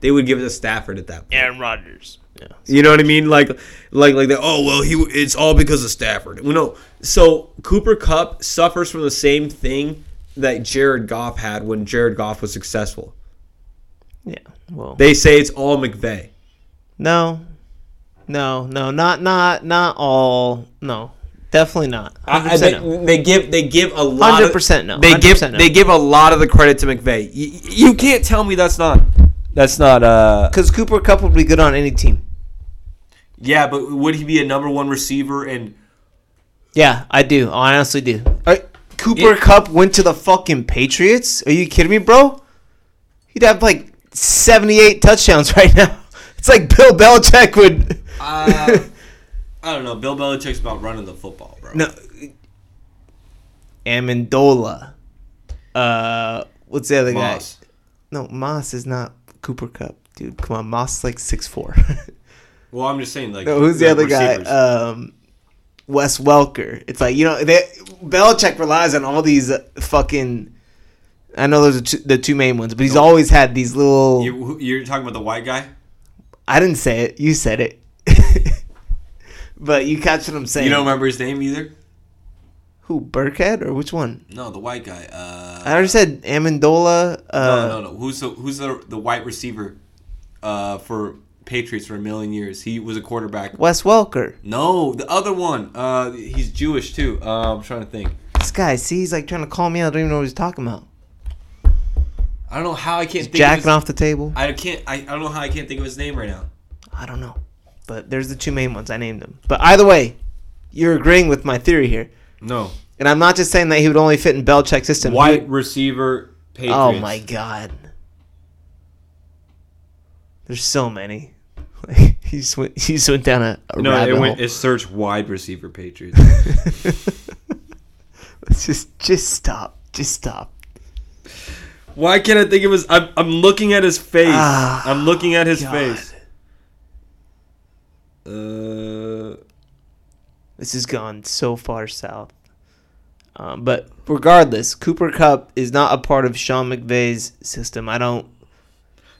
they would give it to Stafford at that point. Aaron Rodgers. Yeah. You know what I mean? Like, like, like that. Oh well, he it's all because of Stafford. Well, no. So Cooper Kupp suffers from the same thing that Jared Goff had when Jared Goff was successful. Yeah. Well. They say it's all McVay. No. No. No. Not. Not. Not all. No. Definitely not. I, I, 100% they, no. they give they give a lot. of- 100% no. They give 100% no. they give a lot of the credit to McVay. You, you can't tell me that's not that's not. uh Because Cooper Kupp would be good on any team. Yeah, but would he be a number one receiver? And Yeah, I do. I honestly do. Uh, Cooper It- Kupp went to the fucking Patriots. Are you kidding me, bro? He'd have like 78 touchdowns right now. It's like Bill Belichick would. Uh, I don't know. Bill Belichick's about running the football, bro. No. Amendola. Uh, what's the other Moss. guy? No, Moss is not Cooper Kupp, dude. Come on, Moss is like six four. Well, I'm just saying, like, no, who's the other receivers. guy? Um, Wes Welker. It's like you know, they, Belichick relies on all these uh, fucking. I know those are two, the two main ones, but he's always had these little. You, you're talking about the white guy? I didn't say it. You said it. but you catch what I'm saying. You don't remember his name either? who Burkhead or which one? No, the white guy. Uh, I already said Amendola. Uh, no, no, no. Who's the who's the the white receiver uh, for Patriots for a million years? He was a quarterback. Wes Welker. No, the other one. Uh, he's Jewish too. Uh, I'm trying to think. This guy, see, he's like trying to call me out. I don't even know what he's talking about. I don't know how I can't think Jacking of his, off the table. I can't. I, I don't know how I can't think of his name right now. I don't know. But there's the two main ones. I named them. But either way, you're agreeing with my theory here. No. And I'm not just saying that he would only fit in Belichick's system. White receiver. Patriots. Oh my god. There's so many. Like, he just went. He just went down a, a No, it went. hole. It searched wide receiver Patriots. Let's just just stop. Just stop. Why can't I think of his? I'm, I'm looking at his face. Ah, I'm looking at his God. face. Uh, This has gone so far south. Um, but regardless, Cooper Kupp is not a part of Sean McVay's system. I don't.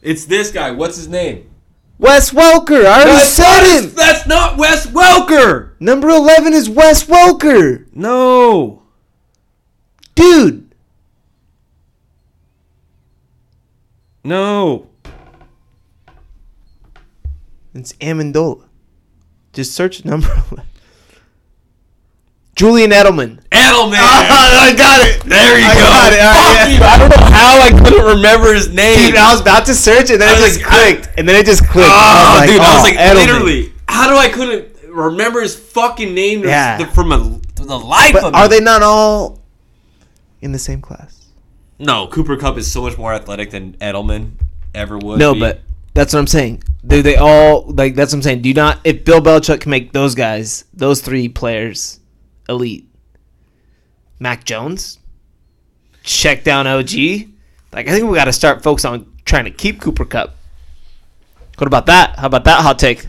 it's this guy. What's his name? Wes Welker. I already That's said not- him. That's not Wes Welker. Number eleven is Wes Welker, No. dude. No. It's Amendola. Just search number 11. Julian Edelman. Edelman. I got it. there you I go. got it. Right, yeah. I don't know how I couldn't remember his name. Dude, I was about to search it, and then I it just like, I- clicked. and then it just clicked. Oh, I was like, dude, I was oh, like, Edelman. literally, how do I couldn't remember his fucking name Yeah. yeah. from a, the life But of me? are they not all in the same class? No, Cooper Kupp is so much more athletic than Edelman ever was. No, be. but that's what I'm saying. Do they all like? That's what I'm saying. Do you not? If Bill Belichick can make those guys, those three players, elite. Mac Jones, check down OG. Like I think we got to start focus on trying to keep Cooper Kupp. What about that? How about that hot take?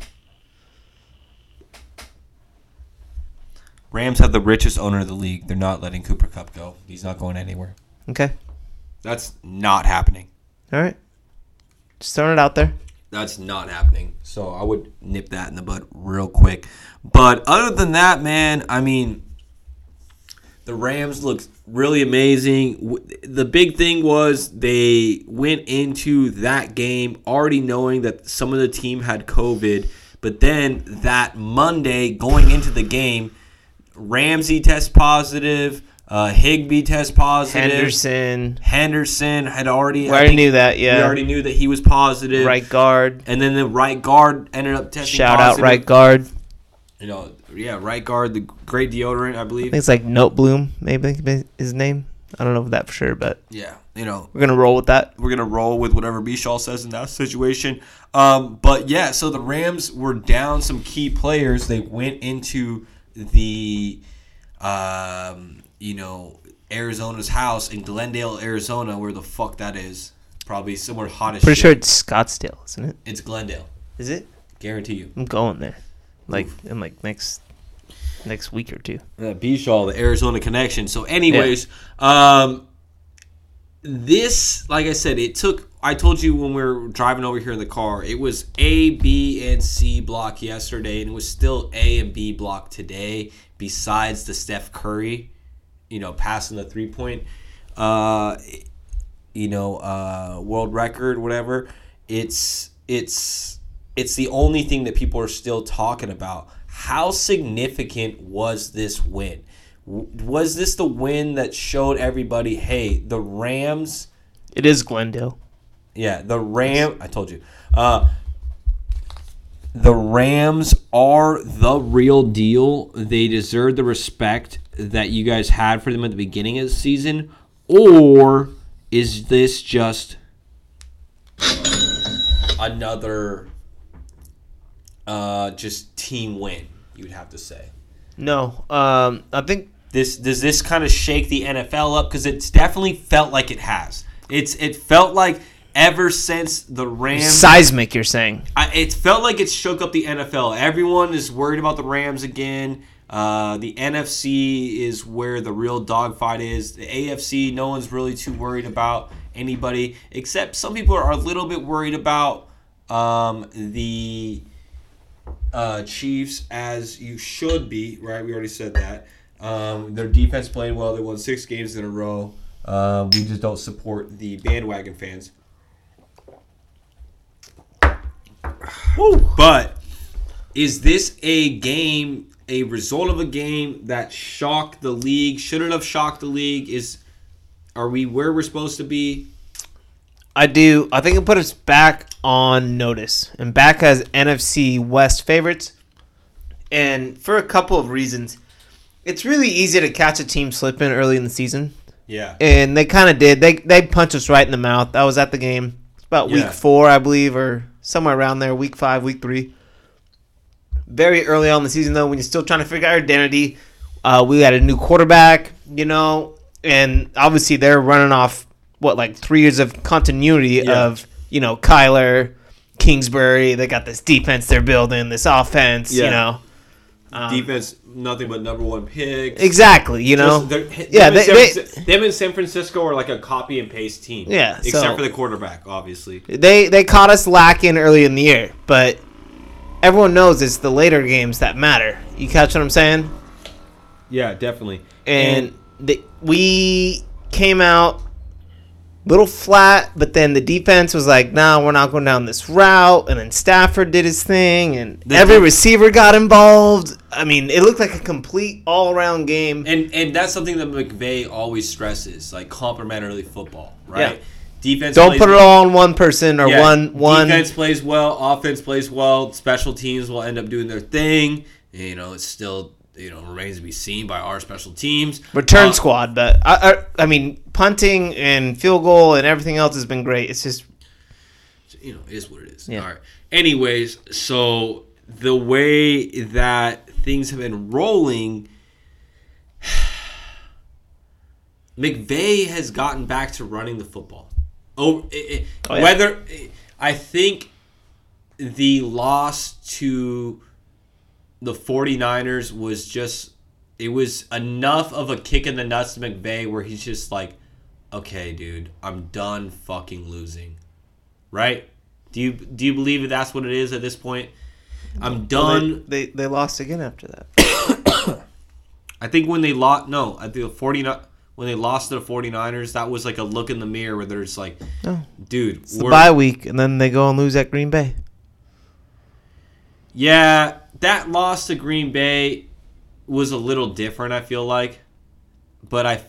Rams have the richest owner of the league. They're not letting Cooper Kupp go. He's not going anywhere. Okay, That's not happening. all right. Just throwing it out there. That's not happening. So I would nip that in the bud real quick. But other than that, man, I mean, the Rams looked really amazing. The big thing was they went into that game already knowing that some of the team had COVID. But then that Monday, going into the game, Ramsey test positive, uh, Higbee test positive. Henderson, Henderson had already. we already knew that. Yeah, we already knew that he was positive. right guard. And then the right guard ended up testing Shout out right guard. You know, yeah, right guard, the great deodorant, I I believe. think it's like Note Bloom, maybe his name. I don't know that for sure, but Yeah, you know, we're gonna roll with that. we're gonna roll with whatever Bishaw says in that situation. Um, but yeah, so the Rams were down some key players. They went into the, um, you know, Arizona's house in Glendale, Arizona, where the fuck that is. Probably somewhere hot as Pretty sure it's Scottsdale, isn't it? it's Glendale. Is it? Guarantee you. I'm going there, like in like next next week or two. uh, Bishaw, the Arizona connection. So, anyways, um, this, like I said, it took. I told you when we were driving over here in the car, it was A, B, and C block yesterday, and it was still A and B block today. Besides the Steph Curry, you know, passing the three point, uh, you know, uh, world record, whatever. It's it's it's the only thing that people are still talking about. How significant was this win? Was this the win that showed everybody, hey, the Rams? It is Glendale. Yeah, the Ram. I told you. Uh, the Rams are the real deal. They deserve the respect that you guys had for them at the beginning of the season, or is this just another uh, just team win? You'd have to say. No, um, I think This does this kind of shake the NFL up because it's definitely felt like it has. It's it felt like ever since the Rams seismic. You're saying I, it felt like it shook up the NFL. Everyone is worried about the Rams again. Uh, the NFC is where the real dogfight is. The AFC, no one's really too worried about anybody, except some people are a little bit worried about um, the uh, Chiefs, as you should be, right? We already said that. Um, their defense played well. They won six games in a row. Um, we just don't support the bandwagon fans. But is this a game, a result of a game that shocked the league? Should it have shocked the league? Is are we where we're supposed to be? I do. I think it put us back on notice and back as NFC West favorites. And for a couple of reasons, it's really easy to catch a team slipping early in the season, Yeah. and they kind of did. They they punched us right in the mouth. I was at the game. It's about week four, I believe, or somewhere around there. Week five, week three. Very early on in the season, though, when you're still trying to figure out your identity, uh, we had a new quarterback, you know, and obviously they're running off what like three years of continuity Yeah. of you know Kyler, Kingsbury. They got this defense they're building, this offense, Yeah. you know. Um, Defense, nothing but number one picks. Exactly, you know. Just- yeah, them, they, in they, San, them in San Francisco are like a copy and paste team. Yeah, except so- for the quarterback, obviously. they they caught us lacking early in the year, but everyone knows it's the later games that matter. You catch what I'm saying? Yeah, definitely. And, the, we came out little flat, but then the defense was like, "Nah, we're not going down this route." And then Stafford did his thing, and The every receiver got involved. I mean, it looked like a complete all-around game. and and that's something that McVay always stresses, like complementary football, right? Yeah. Defense. Don't put it well. all on one person or Yeah, one one. Defense plays well. Offense plays well. Special teams will end up doing their thing. You know, it's still you know remains to be seen by our special teams. return Uh, squad. But I, I, I mean, punting and field goal and everything else has been great. It's just you know, it is what it is. Yeah. All right. Anyways, so the way that things have been rolling, McVay has gotten back to running the football. Oh, it, it- Oh, yeah. whether I think the loss to the 49ers was just it was enough of a kick in the nuts to McVay where he's just like, okay, dude, I'm done fucking losing. Right? Do you do you believe that that's what it is at this point? I'm done. They, they they lost again after that. I think when they lost, no, I think the 49 when they lost to the 49ers, that was like a look in the mirror where they're just like, No. dude, It's the we're- bye week, and then they go and lose at Green Bay. Yeah, that loss to Green Bay was a little different. I feel like, but I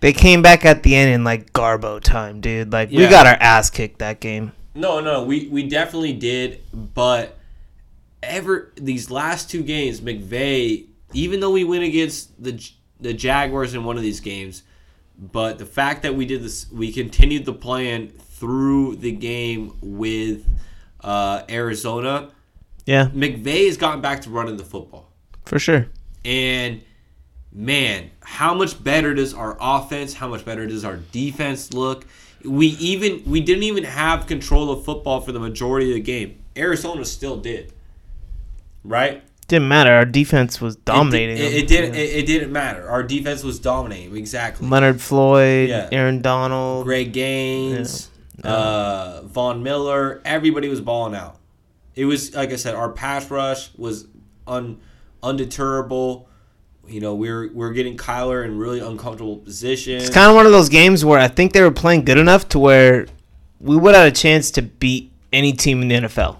They came back at the end in like Garbo time, dude. Like we got our ass kicked that game. no no we we definitely did, but ever these last two games, McVay, even though we went against the the Jaguars in one of these games, but the fact that we did this, we continued the plan through the game with uh, Arizona. Yeah, McVay has gotten back to running the football. for sure. And man, how much better does our offense, how much better does our defense look? We even we didn't even have control of football for the majority of the game. Arizona still did. Right? Didn't matter. Our defense was dominating. It, them. it, it didn't it, it didn't matter. Our defense was dominating. Exactly. Leonard Floyd, Yeah. Aaron Donald. Greg Gaines, uh, Von Miller, everybody was balling out. It was like I said, our pass rush was un undeterrable. You know, we're we're getting Kyler in really uncomfortable positions. It's kind of one of those games where I think they were playing good enough to where we would have a chance to beat any team in the NFL.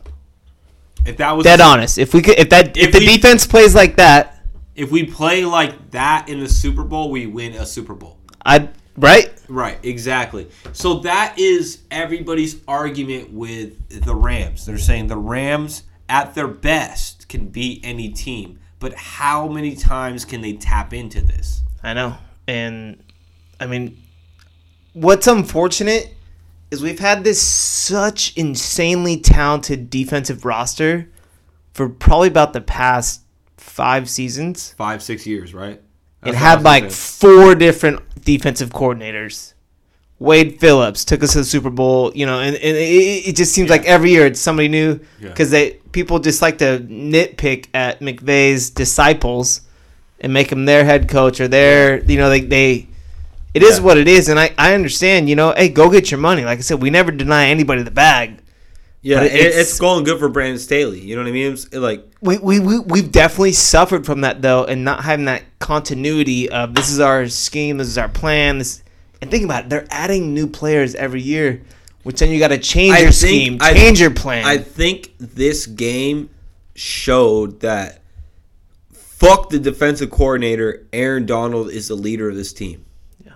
if that was Dead honest. If we could, if that, if, If the we- defense plays like that, if we play like that in the Super Bowl, we win a Super Bowl. I right. Right, exactly. So that is everybody's argument with the Rams. They're saying the Rams, at their best, can beat any team. But how many times can they tap into this? I know. And I mean, what's unfortunate is we've had this such insanely talented defensive roster for probably about the past five seasons. Five, six years, right? It That's what I had like four different defensive coordinators. Wade Phillips took us to the Super Bowl, you know, and, and it, it just seems like every year it's somebody new Yeah. because they people just like to nitpick at McVay's disciples, and make him their head coach or their you know they they. It is Yeah. what it is, and I, I understand. You know, hey, go get your money. Like I said, we never deny anybody the bag. Yeah, it, it's- it's, going good for Brandon Staley. You know what I mean? It's like We, we, we, we've definitely suffered from that though, and not having that continuity of this is our scheme, this is our plan. This and think about it, they're adding new players every year, which then you got to change I your think- scheme, I- change your plan. I think this game showed that fuck the defensive coordinator. Aaron Donald is the leader of this team. Yeah.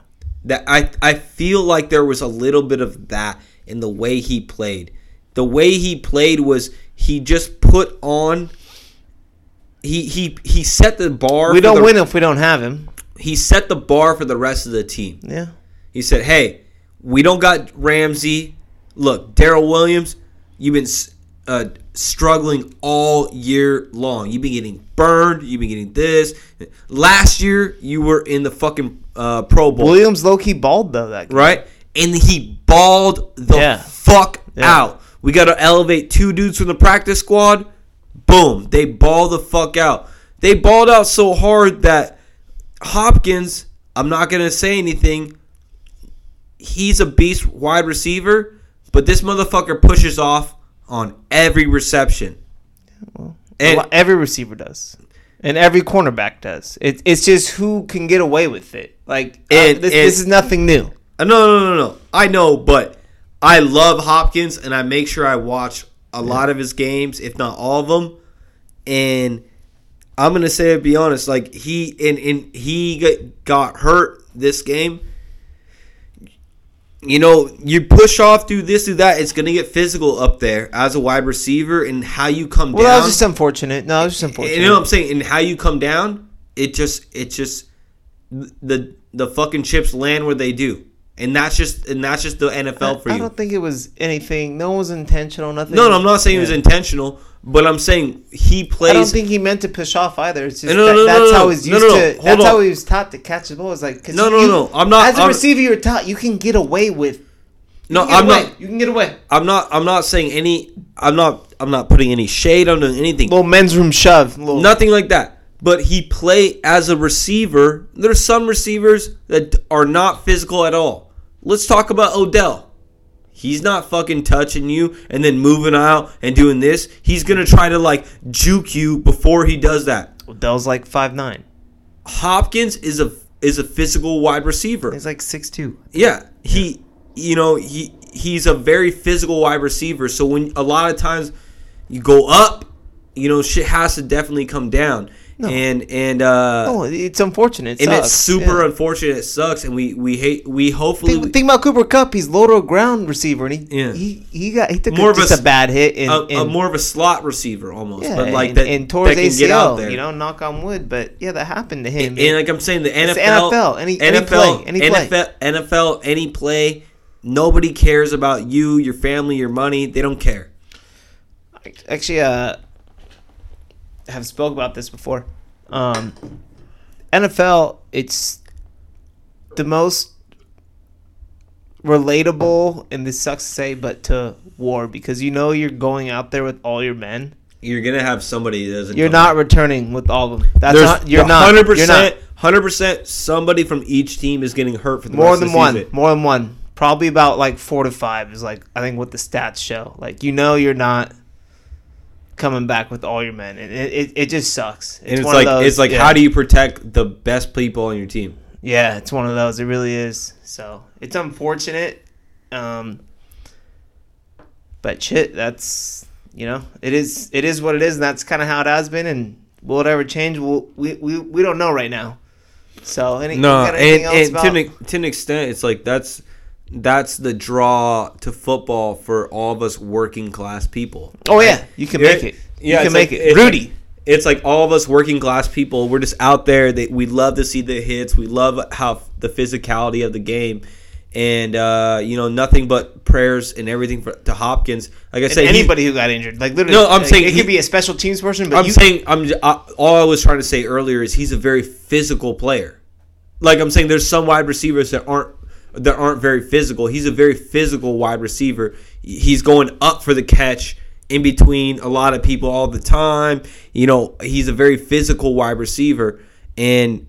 That I I feel like there was a little bit of that in the way he played. The way he played was he just put on. He he he set the bar. we for don't the- win if we don't have him. He set the bar for the rest of the team. Yeah. He said, "Hey, we don't got Ramsey. Look, Daryl Williams, you've been uh, struggling all year long. You've been getting burned. You've been getting this. Last year, you were in the fucking uh, Pro Bowl, Williams low key balled though that game. right? And he balled the Yeah. fuck Yeah. out. We got to elevate two dudes from the practice squad. Boom, they ball the fuck out. They balled out so hard that Hopkins, I'm not gonna say anything. He's a beast wide receiver, but this motherfucker pushes off on every reception. A And every receiver does, and every cornerback does. It's it's just who can get away with it. Like uh, And- this, and- this is nothing new. Uh, no, no, no, no. I know, but I love Hopkins, and I make sure I watch a lot of his games, if not all of them. And I'm gonna say, it, be honest, like he and, and he got, got hurt this game. You know, you push off, do this, do that. It's gonna get physical up there as a wide receiver, and how you come Well, that down. was just unfortunate. No, it was just unfortunate. You know what I'm saying? And how you come down, it just it just the the fucking chips land where they do. And that's just and that's just the NFL for you. I don't think it was anything. No one was intentional. Nothing. No, no, I'm not saying it was intentional, but I'm saying he plays I don't think he meant to push off either. It's just No, no, that, no, no, that's no, how he's used no, no. to. Hold That's on. how he was taught to catch the ball. It's like 'cause No, you- no, no. I'm not- As a I'm- receiver, you're taught you can get away with. No, I'm away. not You can get away. I'm not I'm not saying any I'm not I'm not putting any shade on anything. Little men's room shove. Little, Nothing like that. But he play as a receiver. There's some receivers that are not physical at all. Let's talk about Odell. He's not fucking touching you and then moving out and doing this. He's gonna try to like juke you before he does that. Odell's like five nine. Hopkins is a is a physical wide receiver. He's like six two. Yeah, he, you know, he he's a very physical wide receiver. So when a lot of times you go up, you know, shit has to definitely come down. And and uh, Oh, it's unfortunate. It and it's super Yeah. unfortunate. It sucks, and we we hate we hopefully Think, think about Cooper Kupp. He's low to ground receiver, and he Yeah. he, he got he took More a, of a just a, bad hit and, a, a more of a slot receiver almost, yeah, but like and, that and towards that ACL. get out there. You know, knock on wood, but yeah, that happened to him. And like I'm saying, the NFL, the NFL, any- any NFL, play, any play. NFL, NFL, any play. Nobody cares about you, your family, your money. They don't care. actually uh have spoke about this before. Um NFL it's the most relatable and this sucks to say but to war because you know you're going out there with all your men. You're gonna have somebody that doesn't. You're come. not returning with all of them. That's There's not you're not hundred you're not. percent, hundred percent. Somebody from each team is getting hurt for the more rest than of the one season. more than one probably about like four to five is like i think what the stats show like you know you're not coming back with all your men. And it, it, it just sucks. And it's one like of those- it's like yeah. how do you protect the best people on your team? yeah it's one of those. It really is. So it's unfortunate um but shit that's you know it is it is what it is and that's kind of how it has been and will it ever change? We'll, we, we we don't know right now. So any, No, and, and to, an, to an extent, it's like that's that's the draw to football for all of us working class people. oh yeah you can make it Yeah, you can make like- it rudy it's like all of us working class people. We're just out there. That we love to see the hits. We love how the physicality of the game, and uh, you know nothing but prayers and everything for, to Hopkins. Like I And said, he- anybody who got injured, like literally, No, I'm like, saying it he- could be a special teams person, but I'm you, saying I'm I, all I was trying to say earlier is he's a very physical player. Like I'm saying, there's some wide receivers that aren't that aren't very physical. He's a very physical wide receiver. He's going up for the catch in between a lot of people all the time. You know, he's a very physical wide receiver, and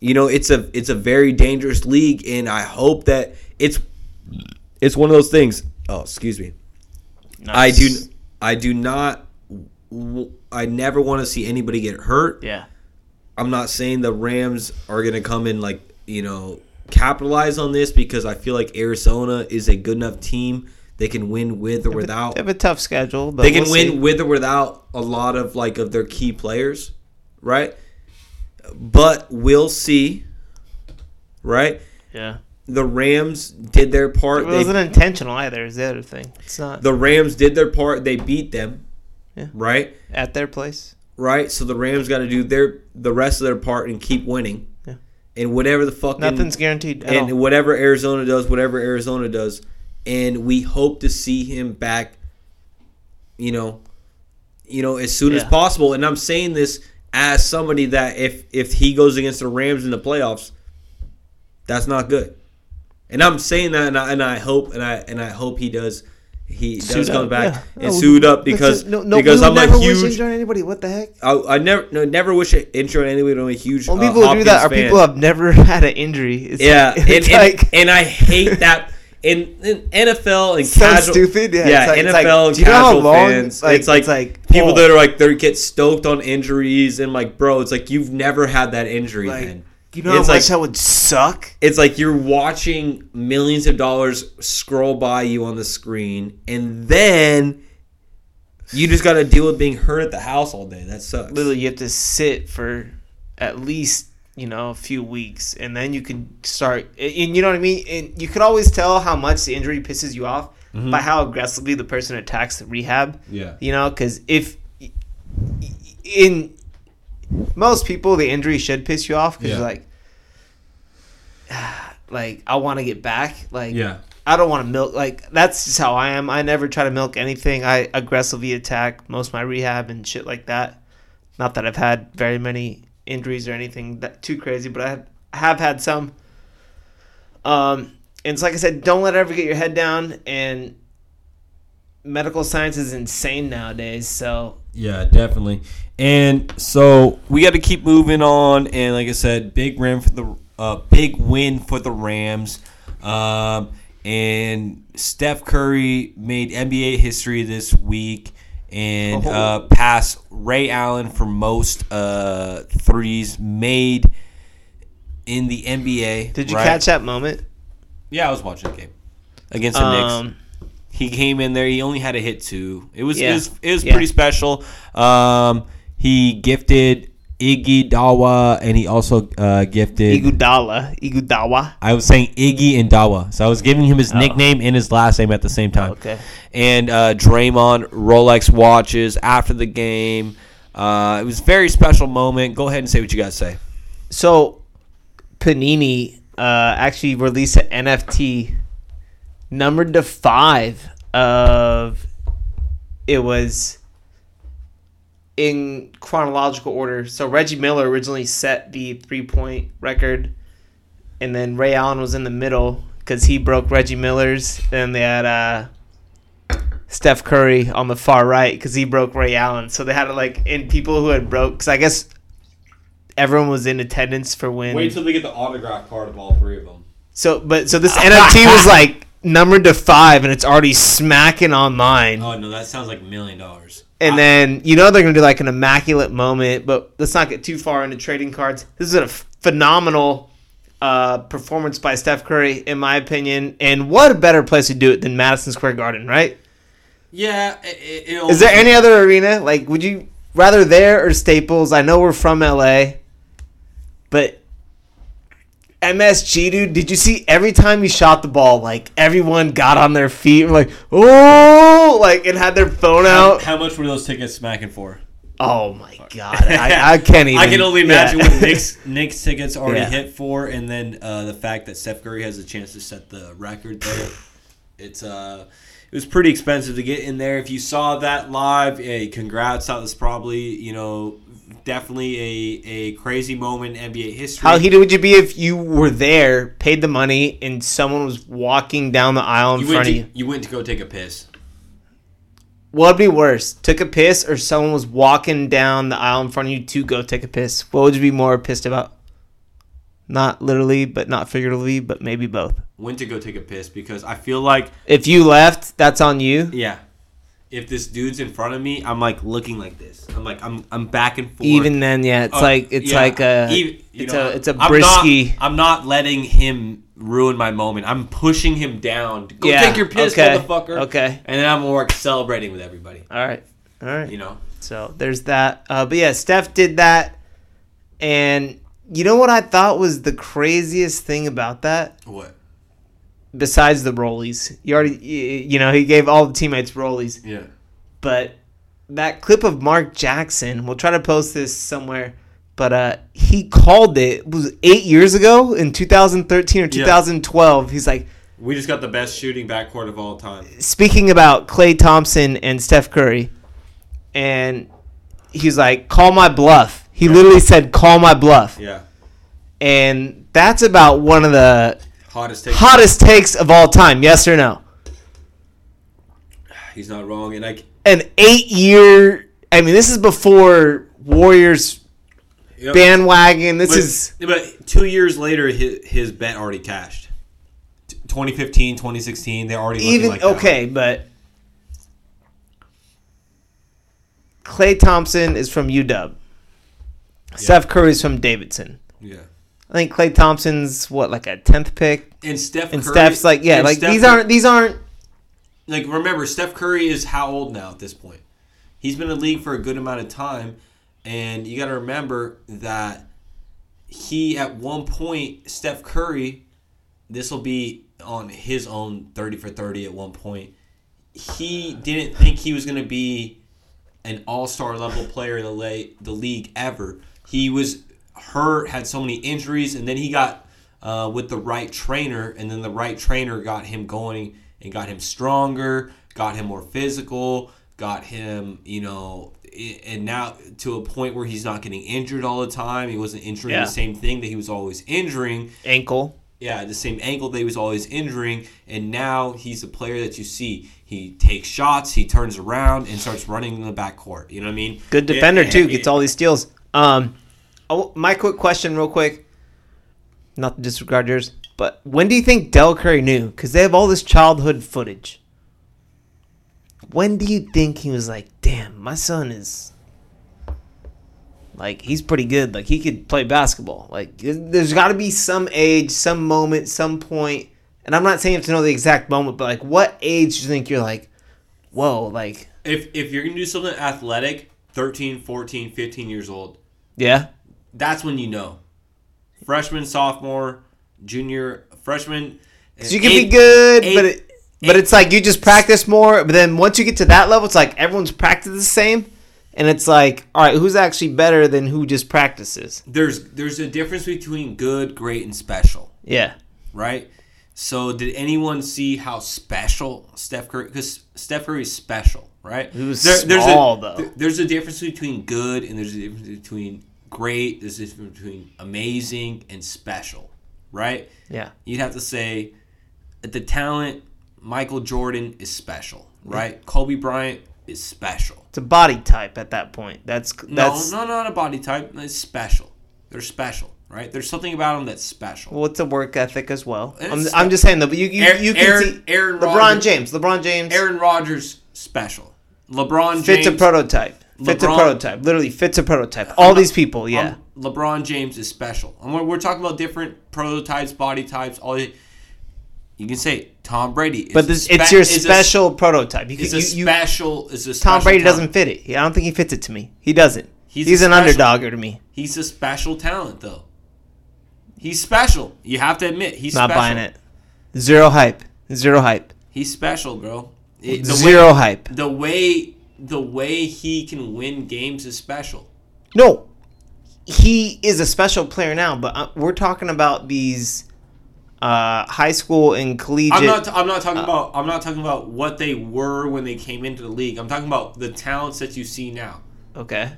you know it's a it's a very dangerous league, and I hope that it's it's one of those things. Oh, excuse me. I do I do not I never want to see anybody get hurt. Yeah. I'm not saying the Rams are going to come in like, you know, capitalize on this because I feel like Arizona is a good enough team. They can win with or without. They have a tough schedule, but They can we'll win see. with or without a lot of like of their key players, right? But we'll see. Right? Yeah. The Rams did their part. It wasn't intentional either. Is the other thing. It's not the Rams did their part. They beat them. Yeah. Right? at their place. right? So the Rams got to do their the rest of their part and keep winning. Yeah. And whatever the fucking Nothing's guaranteed. And all. whatever Arizona does, whatever Arizona does, and we hope to see him back. You know, you know, as soon as possible. And I'm saying this as somebody that if if he goes against the Rams in the playoffs, that's not good. And I'm saying that, and I, and I hope, and I and I hope he does. He does Suit come up, back yeah. and No, suit up because no, no, because I'm never a wish huge injury on anybody. What the heck? I, I never no, never wish an injury on anybody. I'm a huge. Well, uh, people who do that are fan. people who have never had an injury. It's Yeah, like, and, it's and, like and I hate that in, in NFL and so casual, stupid. Yeah, yeah, it's like, it's NFL like, and do you know how casual long? fans. Like, it's like, it's like people oh, that are like they get stoked on injuries and like, bro, it's like you've never had that injury. like, man. You know how it's much like that would suck. it's like you're watching millions of dollars scroll by you on the screen, and then you just got to deal with being hurt at the house all day. That sucks. Literally, you have to sit for at least you know a few weeks, and then you can start. And you know what I mean. And you could always tell how much the injury pisses you off mm-hmm. by how aggressively the person attacks the rehab. Yeah. You know, because if in most people the injury should piss you off because Yeah. you're like, like I want to get back. Like Yeah. I don't want to milk. Like that's just how I am. I never try to milk anything. I aggressively attack most of my rehab and shit like that. Not that I've had very many injuries or anything that too crazy, but I have, have had some. Um, and it's like I said, don't let it ever get your head down. And medical science is insane nowadays. So Yeah, definitely. And so we got to keep moving on. And like I said, big win for the uh, big win for the Rams. Um, and Steph Curry made NBA history this week and Oh. uh, passed Ray Allen for most uh, threes made in the NBA. did you right? catch that moment? Yeah, I was watching the game against the Knicks. Um, He came in there. He only had to hit two. It was it was, it was Yeah. pretty special. Um, he gifted Iggy Dawa, and he also uh, gifted. Iguodala, Igudawa. I was saying Iggy and Dawa, so I was giving him his Oh. nickname and his last name at the same time. Okay. And uh, Draymond Rolex watches after the game. Uh, it was a very special moment. Go ahead and say what you guys say. So, Panini uh, actually released an NFT numbered to five of it was in chronological order. So Reggie Miller originally set the three point record, and then Ray Allen was in the middle because he broke Reggie Miller's. And they had uh, Steph Curry on the far right because he broke Ray Allen. So they had it like in people who had broke because I guess everyone was in attendance for when. Wait till they get the autograph card of all three of them. So, but so this NFT was like numbered to five, and it's already smacking online. Oh no, that sounds like a million dollars. And then you know they're gonna do like an immaculate moment, but let's not get too far into trading cards. This is a phenomenal uh, performance by Steph Curry, in my opinion. And what a better place to do it than Madison Square Garden, right? Yeah. It Is there any other arena? Like, would you rather there or Staples? I know we're from LA, but MSG, dude, did you see every time he shot the ball, like everyone got on their feet and like, oh, like and had their phone How, out? how much were those tickets smacking for? Oh my god, I, I can't even. I can only imagine yeah. what Knicks Knicks tickets already Yeah. hit for, and then uh, the fact that Steph Curry has a chance to set the record there. It's uh, it was pretty expensive to get in there. If you saw that live, hey, congrats! That was probably you know definitely a a crazy moment in NBA history. How heated would you be if you were there, paid the money, and someone was walking down the aisle in you went front to of you? you went to go take a piss. what would be worse? Took a piss or someone was walking down the aisle in front of you to go take a piss? What would you be more pissed about? Not literally, but not figuratively, but maybe both. When to go take a piss because I feel like If you left, that's on you. yeah, if this dude's in front of me, I'm like looking like this. I'm like I'm I'm back and forth. Even then, yeah, it's Uh, like it's yeah, like a even- it's know, a it's a I'm brisky. Not, I'm not letting him ruin my moment. I'm pushing him down. Go Yeah, take your piss, okay, motherfucker. okay. And then I'm more celebrating with everybody. All right, all right. You know. So there's that. Uh, but yeah, Steph did that, and you know what I thought was the craziest thing about that, What? Besides the rollies. You already, you know, he gave all the teammates rollies, Yeah. but that clip of Mark Jackson. We'll try to post this somewhere. But uh, he called it, it was eight years ago in 2013 or 2012. He's like, We just got the best shooting backcourt of all time. speaking about Klay Thompson and Steph Curry, and he's like, "Call my bluff." He literally said, "Call my bluff," Yeah. and that's about one of the Hottest take. hottest takes of all time. Yes or no? He's not wrong, and I. An eight-year. I mean, this is before Warriors Yep. bandwagon. This but, is But two years later, his, his bet already cashed. T- 2015, 2016, they're already even like that. okay, but Klay Thompson is from UW. Steph Curry's from Davidson. Yeah. I think Klay Thompson's what like a tenth pick, And Steph and Curry, Steph's like yeah, like Steph these aren't these aren't like remember Steph Curry is how old now at this point? He's been in the league for a good amount of time, and you got to remember that he at one point Steph Curry, this will be on his own thirty for thirty at one point. He didn't think he was going to be an all star level player in the la- the league ever. He was hurt, had so many injuries, and then he got uh, with the right trainer, and then the right trainer got him going and got him stronger, got him more physical, got him, you know, and now to a point where he's not getting injured all the time. He wasn't injuring Yeah. the same thing that he was always injuring ankle. yeah, the same ankle that he was always injuring, and now he's a player that you see. He takes shots, he turns around and starts running in the backcourt. You know what I mean? Good defender too. Gets all these steals. Um, oh, my quick question, real quick. Not to disregard yours, but when do you think Del Curry knew? Because they have all this childhood footage. When do you think he was like, "Damn, my son is like he's pretty good. Like he could play basketball. Like there's got to be some age, some moment, some point." And I'm not saying you have to know the exact moment, but like, what age do you think you're like, "Whoa!" Like, If if you're gonna do something athletic, 13, 14, 15 years old, yeah, that's when you know. Freshman, sophomore, junior, freshman. Uh, because you can be good, eight- but it, but it's like you just practice more. But then once you get to that level, it's like everyone's practiced the same, and it's like, all right, who's actually better than who just practices? there's there's a difference between good, great, and special. Yeah, right? So did anyone see how special Steph Curry? Because Steph Curry is special, right? He was there's small, a, though. There's a difference between good and there's a difference between great. There's a difference between amazing and special, right? yeah, You'd have to say the talent. Michael Jordan is special, right? Kobe Bryant is special. it's a body type at that point. That's that's no, no, not a body type. It's special. They're special, right? There's something about them that's special. well, it's a work ethic as well. I'm, I'm just saying though, but you you, Aaron- you can Aaron- see Aaron LeBron Rodgers- James, LeBron James Aaron Rodgers special. LeBron James fits a prototype. Fits a prototype. Literally fits a prototype. All these people, yeah. um, LeBron James is special. And we're, we're talking about different prototypes, body types. All you can say Tom Brady. Is but this, spe- it's your is a- special prototype. You, Is can- a you, special. Is a Tom Brady talent. doesn't fit it. I don't think he fits it to me. He doesn't. He's He's, an special- underdogger to me. He's a special talent, though. He's special. You have to admit he's Not special. buying it. Zero hype. Zero hype. He's special, bro. It- the Zero way, hype. The way the way he can win games is special. No, he is a special player now, but uh, we're talking about these uh, high school and collegiate. I'm not. I'm not Uh, talking about. I'm not talking about what they were when they came into the league. I'm talking about the talents that you see now. okay.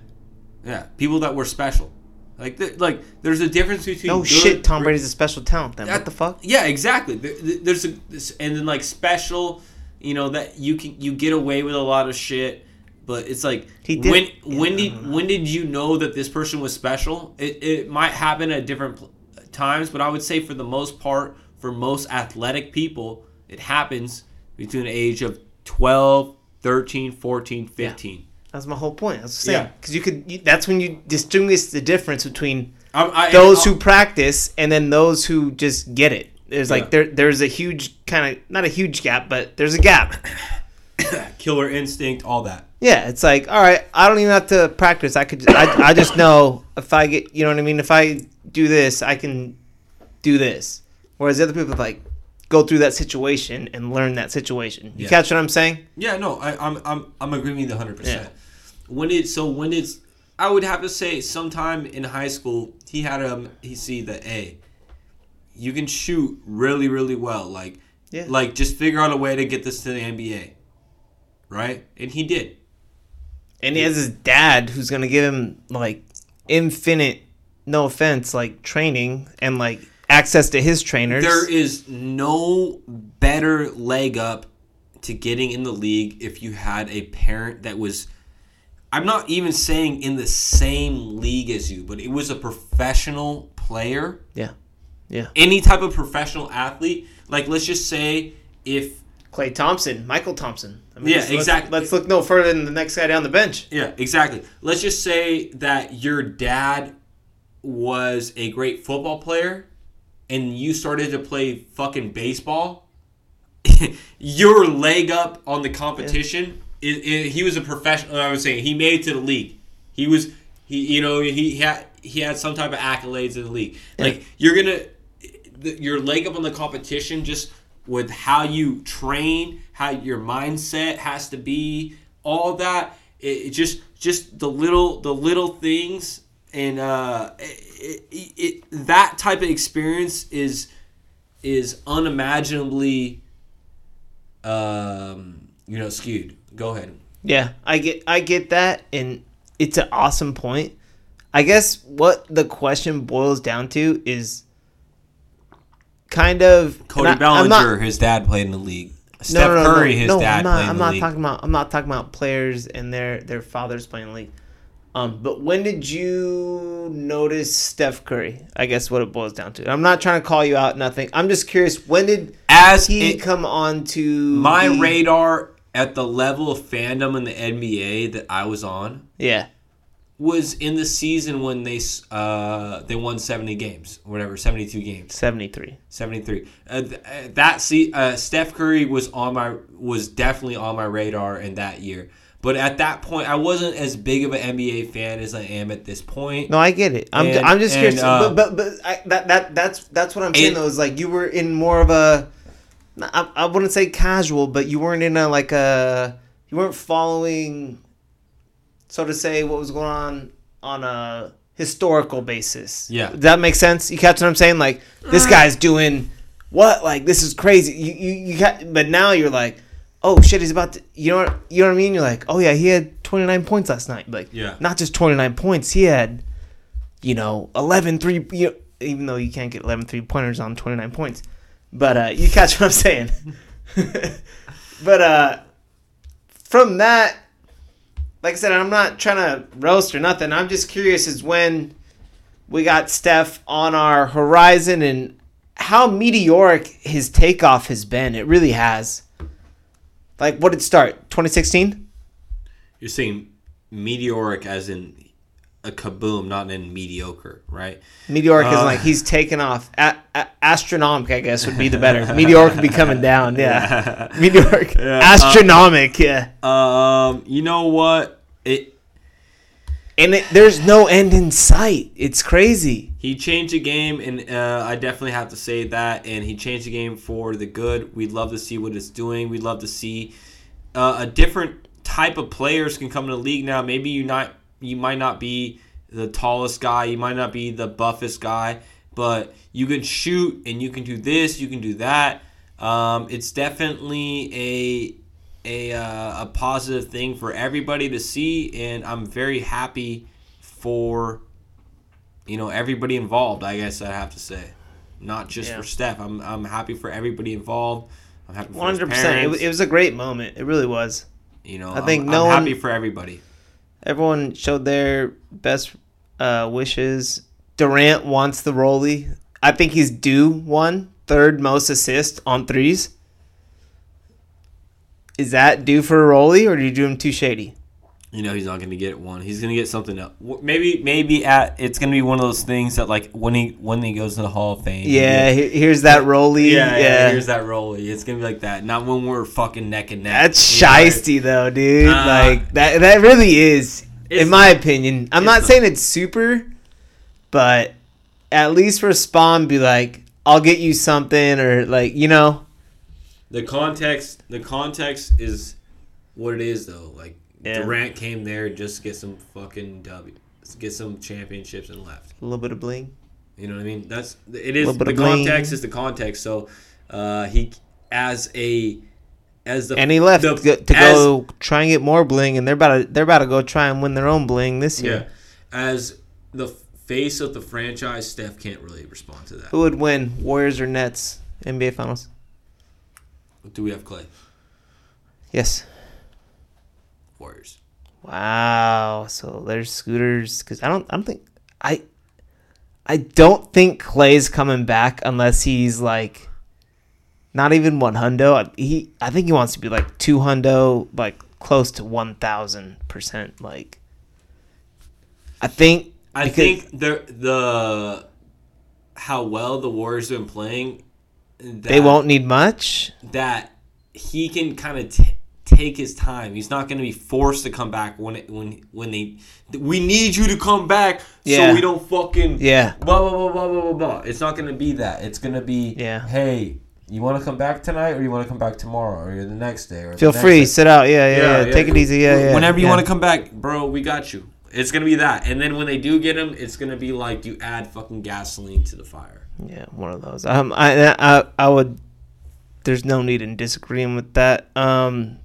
Yeah, people that were special. Like, th- like there's a difference between. No good- shit. Tom Brady's a special talent. Then what the fuck? Yeah, exactly. There- There's a and then like special, you know that you can you get away with a lot of shit. But it's like He did- when yeah, when did when did you know that this person was special? It it might happen at different pl- times, but I would say for the most part, for most athletic people, it happens between the age of 12, 13, 14, 15. That's my whole point. That's what I'm saying. Yeah. Because you could. You, that's when you distinguish the difference between I, I, those I- who practice and then those who just get it. There's Yeah. like there there's a huge kind of not a huge gap, but there's a gap. killer instinct, all that. Yeah, it's like all right, I don't even have to practice. I could I, I just know if I get you know what I mean. If I do this, I can do this. Whereas the other people like go through that situation and learn that situation. You Yeah. catch what I'm saying? Yeah, no, I, I'm I'm I'm agreeing with you 100. percent When it so when it's, I would have to say sometime in high school he had um he see the a you can shoot really really well like Yeah. like just figure out a way to get this to the NBA, right? And he did. And he has his dad who's gonna give him like infinite, no offense, like training and like access to his trainers. There is no better leg up to getting in the league if you had a parent that was I'm not even saying in the same league as you, but it was a professional player, yeah, yeah. any type of professional athlete. Like let's just say if Klay Thompson, Mychal Thompson. I Yeah, let's- exactly. Let's, look no further than the next guy down the bench. Yeah, exactly. Let's just say that your dad was a great football player and you started to play fucking baseball. your leg up on the competition, i i he was a professional. Uh, I was saying he made it to the league. He was he you know he had he had some type of accolades in the league. Like you're gonna your leg up on the competition just with how you train, how your mindset has to be, all that. It, it just just the little the little things and uh, it, it, it, that type of experience is is unimaginably um, you know skewed. Go ahead. Yeah, I get I get that, and it's an awesome point. I guess what the question boils down to is kind of Cody I- Bellinger, not- his dad played in the league. Steph no, no, Curry, no, his no, dad I'm not, played in I'm not league. talking about. I'm not talking about players and their their fathers playing the league. Um, but when did you notice Steph Curry? I guess what it boils down to. I'm not trying to call you out. Nothing. I'm just curious. When did As he it- come on to my the- radar at the level of fandom in the NBA that I was on Yeah, was in the season when they uh, they won 70 games whatever 72 games seventy three. 73 uh, th- uh, that see uh, Steph Curry was on my was definitely on my radar in that year but at that point I wasn't as big of an NBA fan as I am at this point No, I get it. I'm, And- I'm just and, curious, uh, but but, but I, that that that's that's what I'm saying And- though. Is like you were in more of a, I, I wouldn't say casual, but you weren't in a like a, you weren't following, so to say, what was going on on a historical basis. Yeah. Does that make sense? You catch what I'm saying? Like this guy's doing what? Like this is crazy. You you you got, but now you're like. Oh shit! He's about to. You know what? You know what I mean? You're like, oh yeah, he had 29 points last night. Like, Yeah. not just 29 points. He had you know, 11 three, you know, even though you can't get 11 three pointers on 29 points. But uh, you catch what I'm saying. but uh, from that, like I said, I'm not trying to roast or nothing. I'm just curious as when we got Steph on our horizon and how meteoric his takeoff has been. It really has. Like, what did it start? 2016? you're saying meteoric as in a kaboom not in mediocre right Meteoric is Uh, like he's taken off. A- a- astronomic, I guess, would be the better. Meteoric would be coming down. Yeah. Meteoric. Astronomic. Yeah. um you know what it And it, there's no end in sight. It's crazy. He changed the game, and uh, I definitely have to say that. And he changed the game for the good. We'd love to see what it's doing. We'd love to see uh, a different type of players can come in the league now. Maybe you're not you might not be the tallest guy, you might not be the buffest guy, but you can shoot and you can do this, you can do that. Um, it's definitely a a uh, a positive thing for everybody to see, and I'm very happy for you know everybody involved. I guess I have to say, not just Yeah. for Steph. I'm I'm happy for everybody involved. I'm happy for hundred percent. It, it was a great moment. It really was. you know, I think I'm, no I'm one- happy for everybody. Everyone showed their best uh, wishes. Durant wants the Rolly. I think he's due one third most assist on threes. Is that due for a Rolly, or do you do him too shady? You know, he's not going to get one. He's going to get something else. Maybe, maybe at it's going to be one of those things that like when he when he goes to the Hall of Fame. Yeah, he- here's that Rolly. Yeah, Yeah, yeah, Here's that rolly. It's gonna be like that. Not when we're fucking neck and neck. That's You know? though, dude. Uh, like that. That really is, in my opinion. I'm not not. saying it's super, but at least for Spawn, be like, I'll get you something, or like, you know, The context. The context is what it is, though. Like Yeah. Durant came there just to get some fucking W, get some championships and left. a little bit of bling. You know what I mean? That's it is Little the bling. context is the context. So uh, he as a as the And he left the- to, go, to as- go try and get more bling, and they're about to they're about to go try and win their own bling this yeah year. as the face of the franchise. Steph can't really respond to that. Who would win, Warriors or Nets, NBA Finals? Do we have Klay Yes. Warriors? Wow. So there's scooters because I don't. I don't think I. I don't think Klay's coming back unless he's like. Not even one hundo. He. I think he wants to be like two hundo, like close to one thousand percent. Like. I think. I because- think the the how well the Warriors have been playing. That, they won't need much. that he can kind of t- take his time. He's not going to be forced to come back when it, when when they we need you to come back Yeah. so we don't fucking Yeah. blah blah blah blah blah blah. blah. It's not going to be that. It's going to be Yeah. Hey, you want to come back tonight or you want to come back tomorrow or the next day or Feel free. day? Sit out. Yeah, yeah. yeah, Take it easy. Yeah, yeah. Whenever you yeah. want to come back, bro, we got you. It's gonna be that, and then when they do get him, it's gonna be like you add fucking gasoline to the fire. Yeah, one of those. Um, I, I, I would. There's no need in disagreeing with that. Um,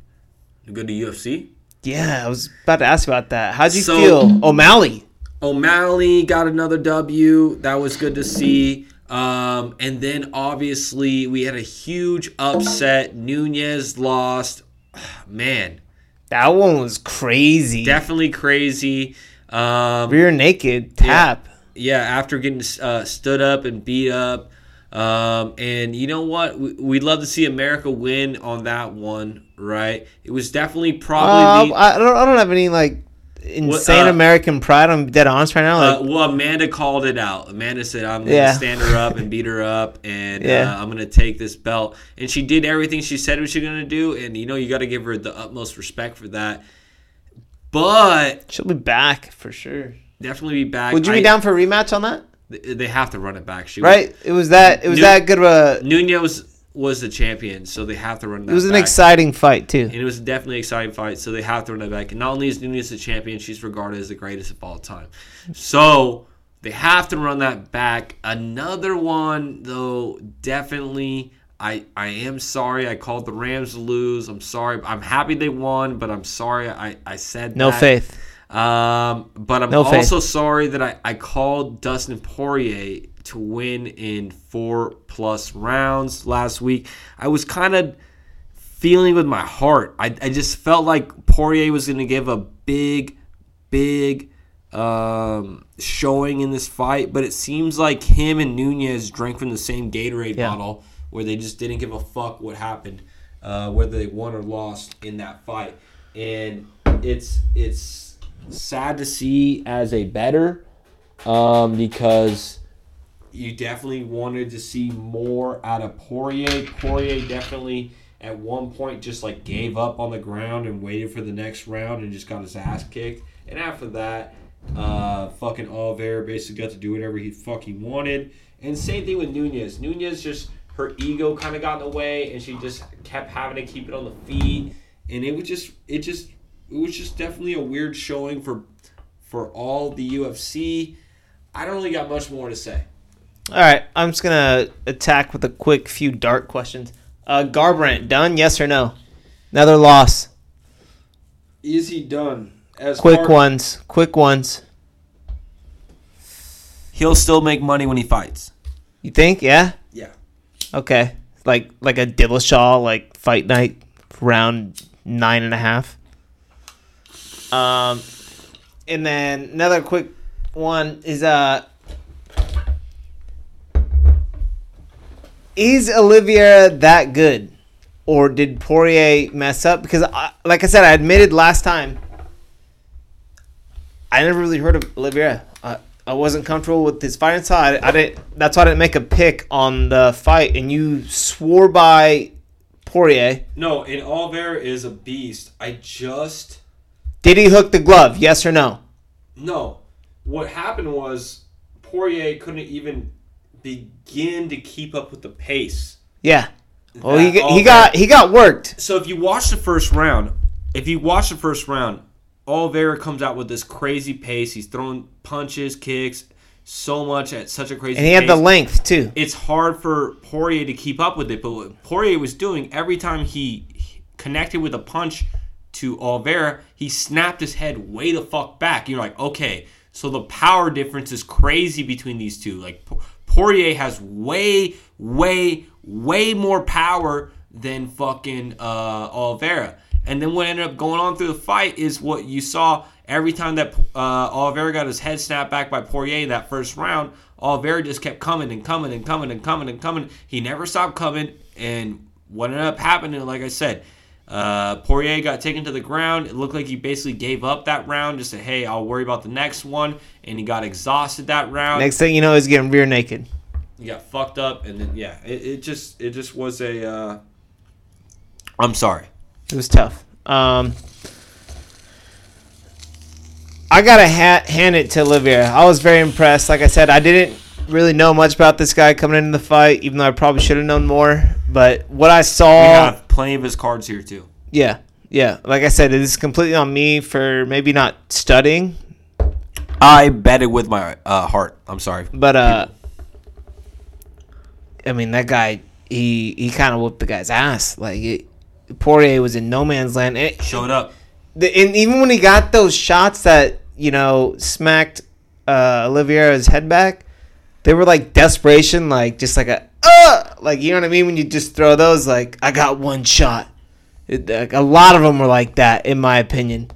You go to UFC. yeah, I was about to ask about that. How'd you So- feel, O'Malley? O'Malley got another W. That was good to see. Um, and then obviously we had a huge upset. Nunez lost. Man, That one was crazy. definitely crazy. Um, Rear naked tap. yeah, after getting uh, stood up and beat up. Um, and you know what? We, we'd love to see America win on that one, right? It was definitely probably the, Uh, I don't. I don't have any like insane uh, American pride. I'm dead honest right now. Like, Uh, well, Amanda called it out. Amanda said, "I'm gonna Yeah. stand her up and beat her up, and Yeah. uh, I'm gonna take this belt." And she did everything she said what was gonna do, and you know you got to give her the utmost respect for that. But she'll be back for sure. definitely be back. Would you I- be down for a rematch on that? They have to run it back. She Right. It was that. It was that good of a. Nunez was the champion, so they have to run that. Back. It was an exciting fight too. and it was definitely an exciting fight. So they have to run it back. And not only is Nunez the champion, she's regarded as the greatest of all time. So they have to run that back. Another one, though, definitely. I, I am sorry. I called the Rams to lose. I'm sorry. I'm happy they won, but I'm sorry I, I said No that. faith. Um, but I'm No faith. also sorry that I, I called Dustin Poirier to win in four plus rounds last week. I was kind of feeling with my heart. I, I just felt like Poirier was going to give a big, big um, showing in this fight, but it seems like him and Nunez drank from the same Gatorade Yeah. bottle where they just didn't give a fuck what happened, uh, whether they won or lost in that fight. And it's it's sad to see as a better um, because you definitely wanted to see more out of Poirier. Poirier definitely at one point just like gave up on the ground and waited for the next round and just got his ass kicked. And after that, uh, fucking Oliveira basically got to do whatever he fucking wanted. And same thing with Nunez. Nunez just her ego kind of got in the way, and she just kept having to keep it on the feet. And it was just, it just, it was just definitely a weird showing for, for all the UFC. I don't really got much more to say. All right, I'm just gonna attack with a quick few dart questions. Uh, Garbrandt done? Yes or no? Another loss. Is he done? As Quick far- ones. Quick ones. He'll still make money when he fights. You think? Yeah. Yeah. Okay. like like a Dillashaw like fight night round nine and a half. Um, and then another quick one is uh, is Oliveira that good, or did Poirier mess up? Because I, like I said, I admitted last time. I never really heard of Oliveira. I, I wasn't comfortable with his fighting style. I, I didn't. That's why I didn't make a pick on the fight. And you swore by Poirier. No, and Oliveira is a beast. I just Did he hook the glove? Yes or no? no. What happened was Poirier couldn't even begin to keep up with the pace. Yeah. Well, he, he got he got worked. So if you watch the first round, if you watch the first round, Oliveira comes out with this crazy pace. He's throwing punches, kicks, so much at such a crazy. And he had pace. the length too. It's hard for Poirier to keep up with it, but what Poirier was doing every time he connected with a punch to Oliveira, he snapped his head way the fuck back. You're like, okay, so the power difference is crazy between these two. Like Poirier has way, way, way more power than fucking uh, Oliveira. And then what ended up going on through the fight is what you saw every time that uh, Oliveira got his head snapped back by Poirier in that first round. Oliveira just kept coming and coming and coming and coming and coming. He never stopped coming. And what ended up happening, like I said, uh, Poirier got taken to the ground. It looked like he basically gave up that round. Just said, "Hey, I'll worry about the next one." And he got exhausted that round. Next thing you know, he's getting rear naked. He got fucked up, and then yeah, it, it just it just was a. Uh, I'm sorry. It was tough. Um, I gotta ha- hand it to Olivier. I was very impressed. Like I said, I didn't really know much about this guy coming into the fight, even though I probably should have known more. But what I saw, We have plenty of his cards here too. yeah, yeah. Like I said, it is completely on me for maybe not studying. I bet it with my uh, heart. I'm sorry. But uh, I mean, that guy, he he kind of whooped the guy's ass. Like it, Poirier was in no man's land. It- Showed up. the, and even when he got those shots that you know smacked uh, Oliveira's head back, they were like desperation, like just like a uh, like you know what I mean when you just throw those like I got one shot. It, like, a lot of them were like that, in my opinion.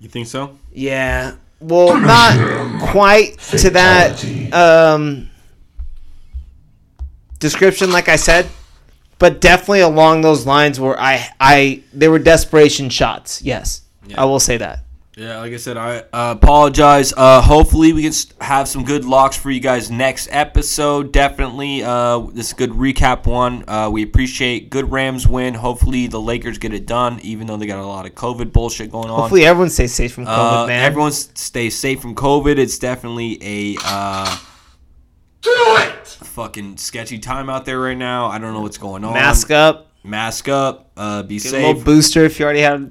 You think so? Yeah, well, not quite to that um, description, like I said, but definitely along those lines where I I they were desperation shots. Yes, I will say that. Yeah, like I said, I uh, apologize. Uh, hopefully, we can have some good locks for you guys next episode. Definitely, uh, this is a good recap one. Uh, we appreciate good Rams win. Hopefully, the Lakers get it done, even though they got a lot of COVID bullshit going on. Hopefully, everyone stays safe from COVID, uh, man. everyone stays safe from COVID. It's definitely a uh, fucking sketchy time out there right now. I don't know what's going on. mask up, mask up. Uh, be get a safe little booster if you already had.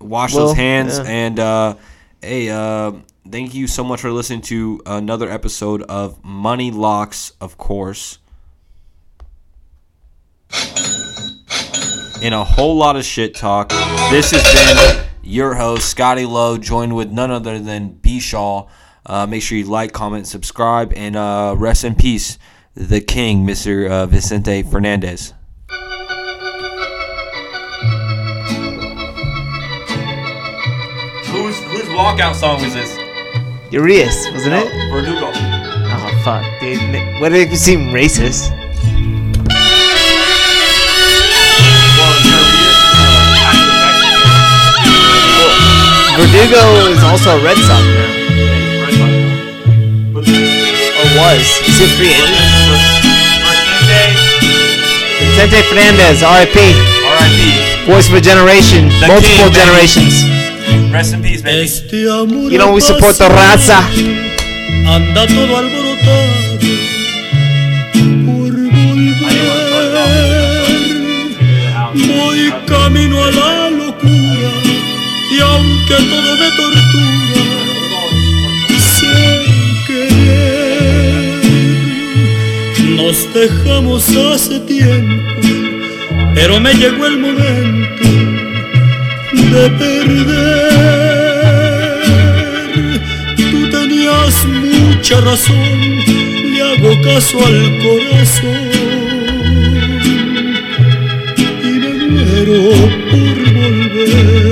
Wash Well, those hands yeah. and uh hey uh thank you so much for listening to another episode of money locks of course. In a whole lot of shit talk. This has been your host scotty lowe joined with none other than b. Shaw. Uh, make sure you like comment subscribe and uh, rest in peace the king mr uh, vicente fernandez walkout song was this? Urias, wasn't it? Verdugo. Oh fuck, dude! What did it seem racist? Verdugo is also a Red Sox now, or was. Is it free agent? Vicente Fernandez, R.I.P. R.I.P. Voice of a generation, multiple king, generations. Rest in peace, baby. Este amor You know we support the raza. anda todo alborotado por volver. Voy camino a la locura y aunque todo me tortura, sin querer nos dejamos hace tiempo, pero me llegó el momento de perder. Tú tenías mucha razón, le hago caso al corazón y me muero por volver.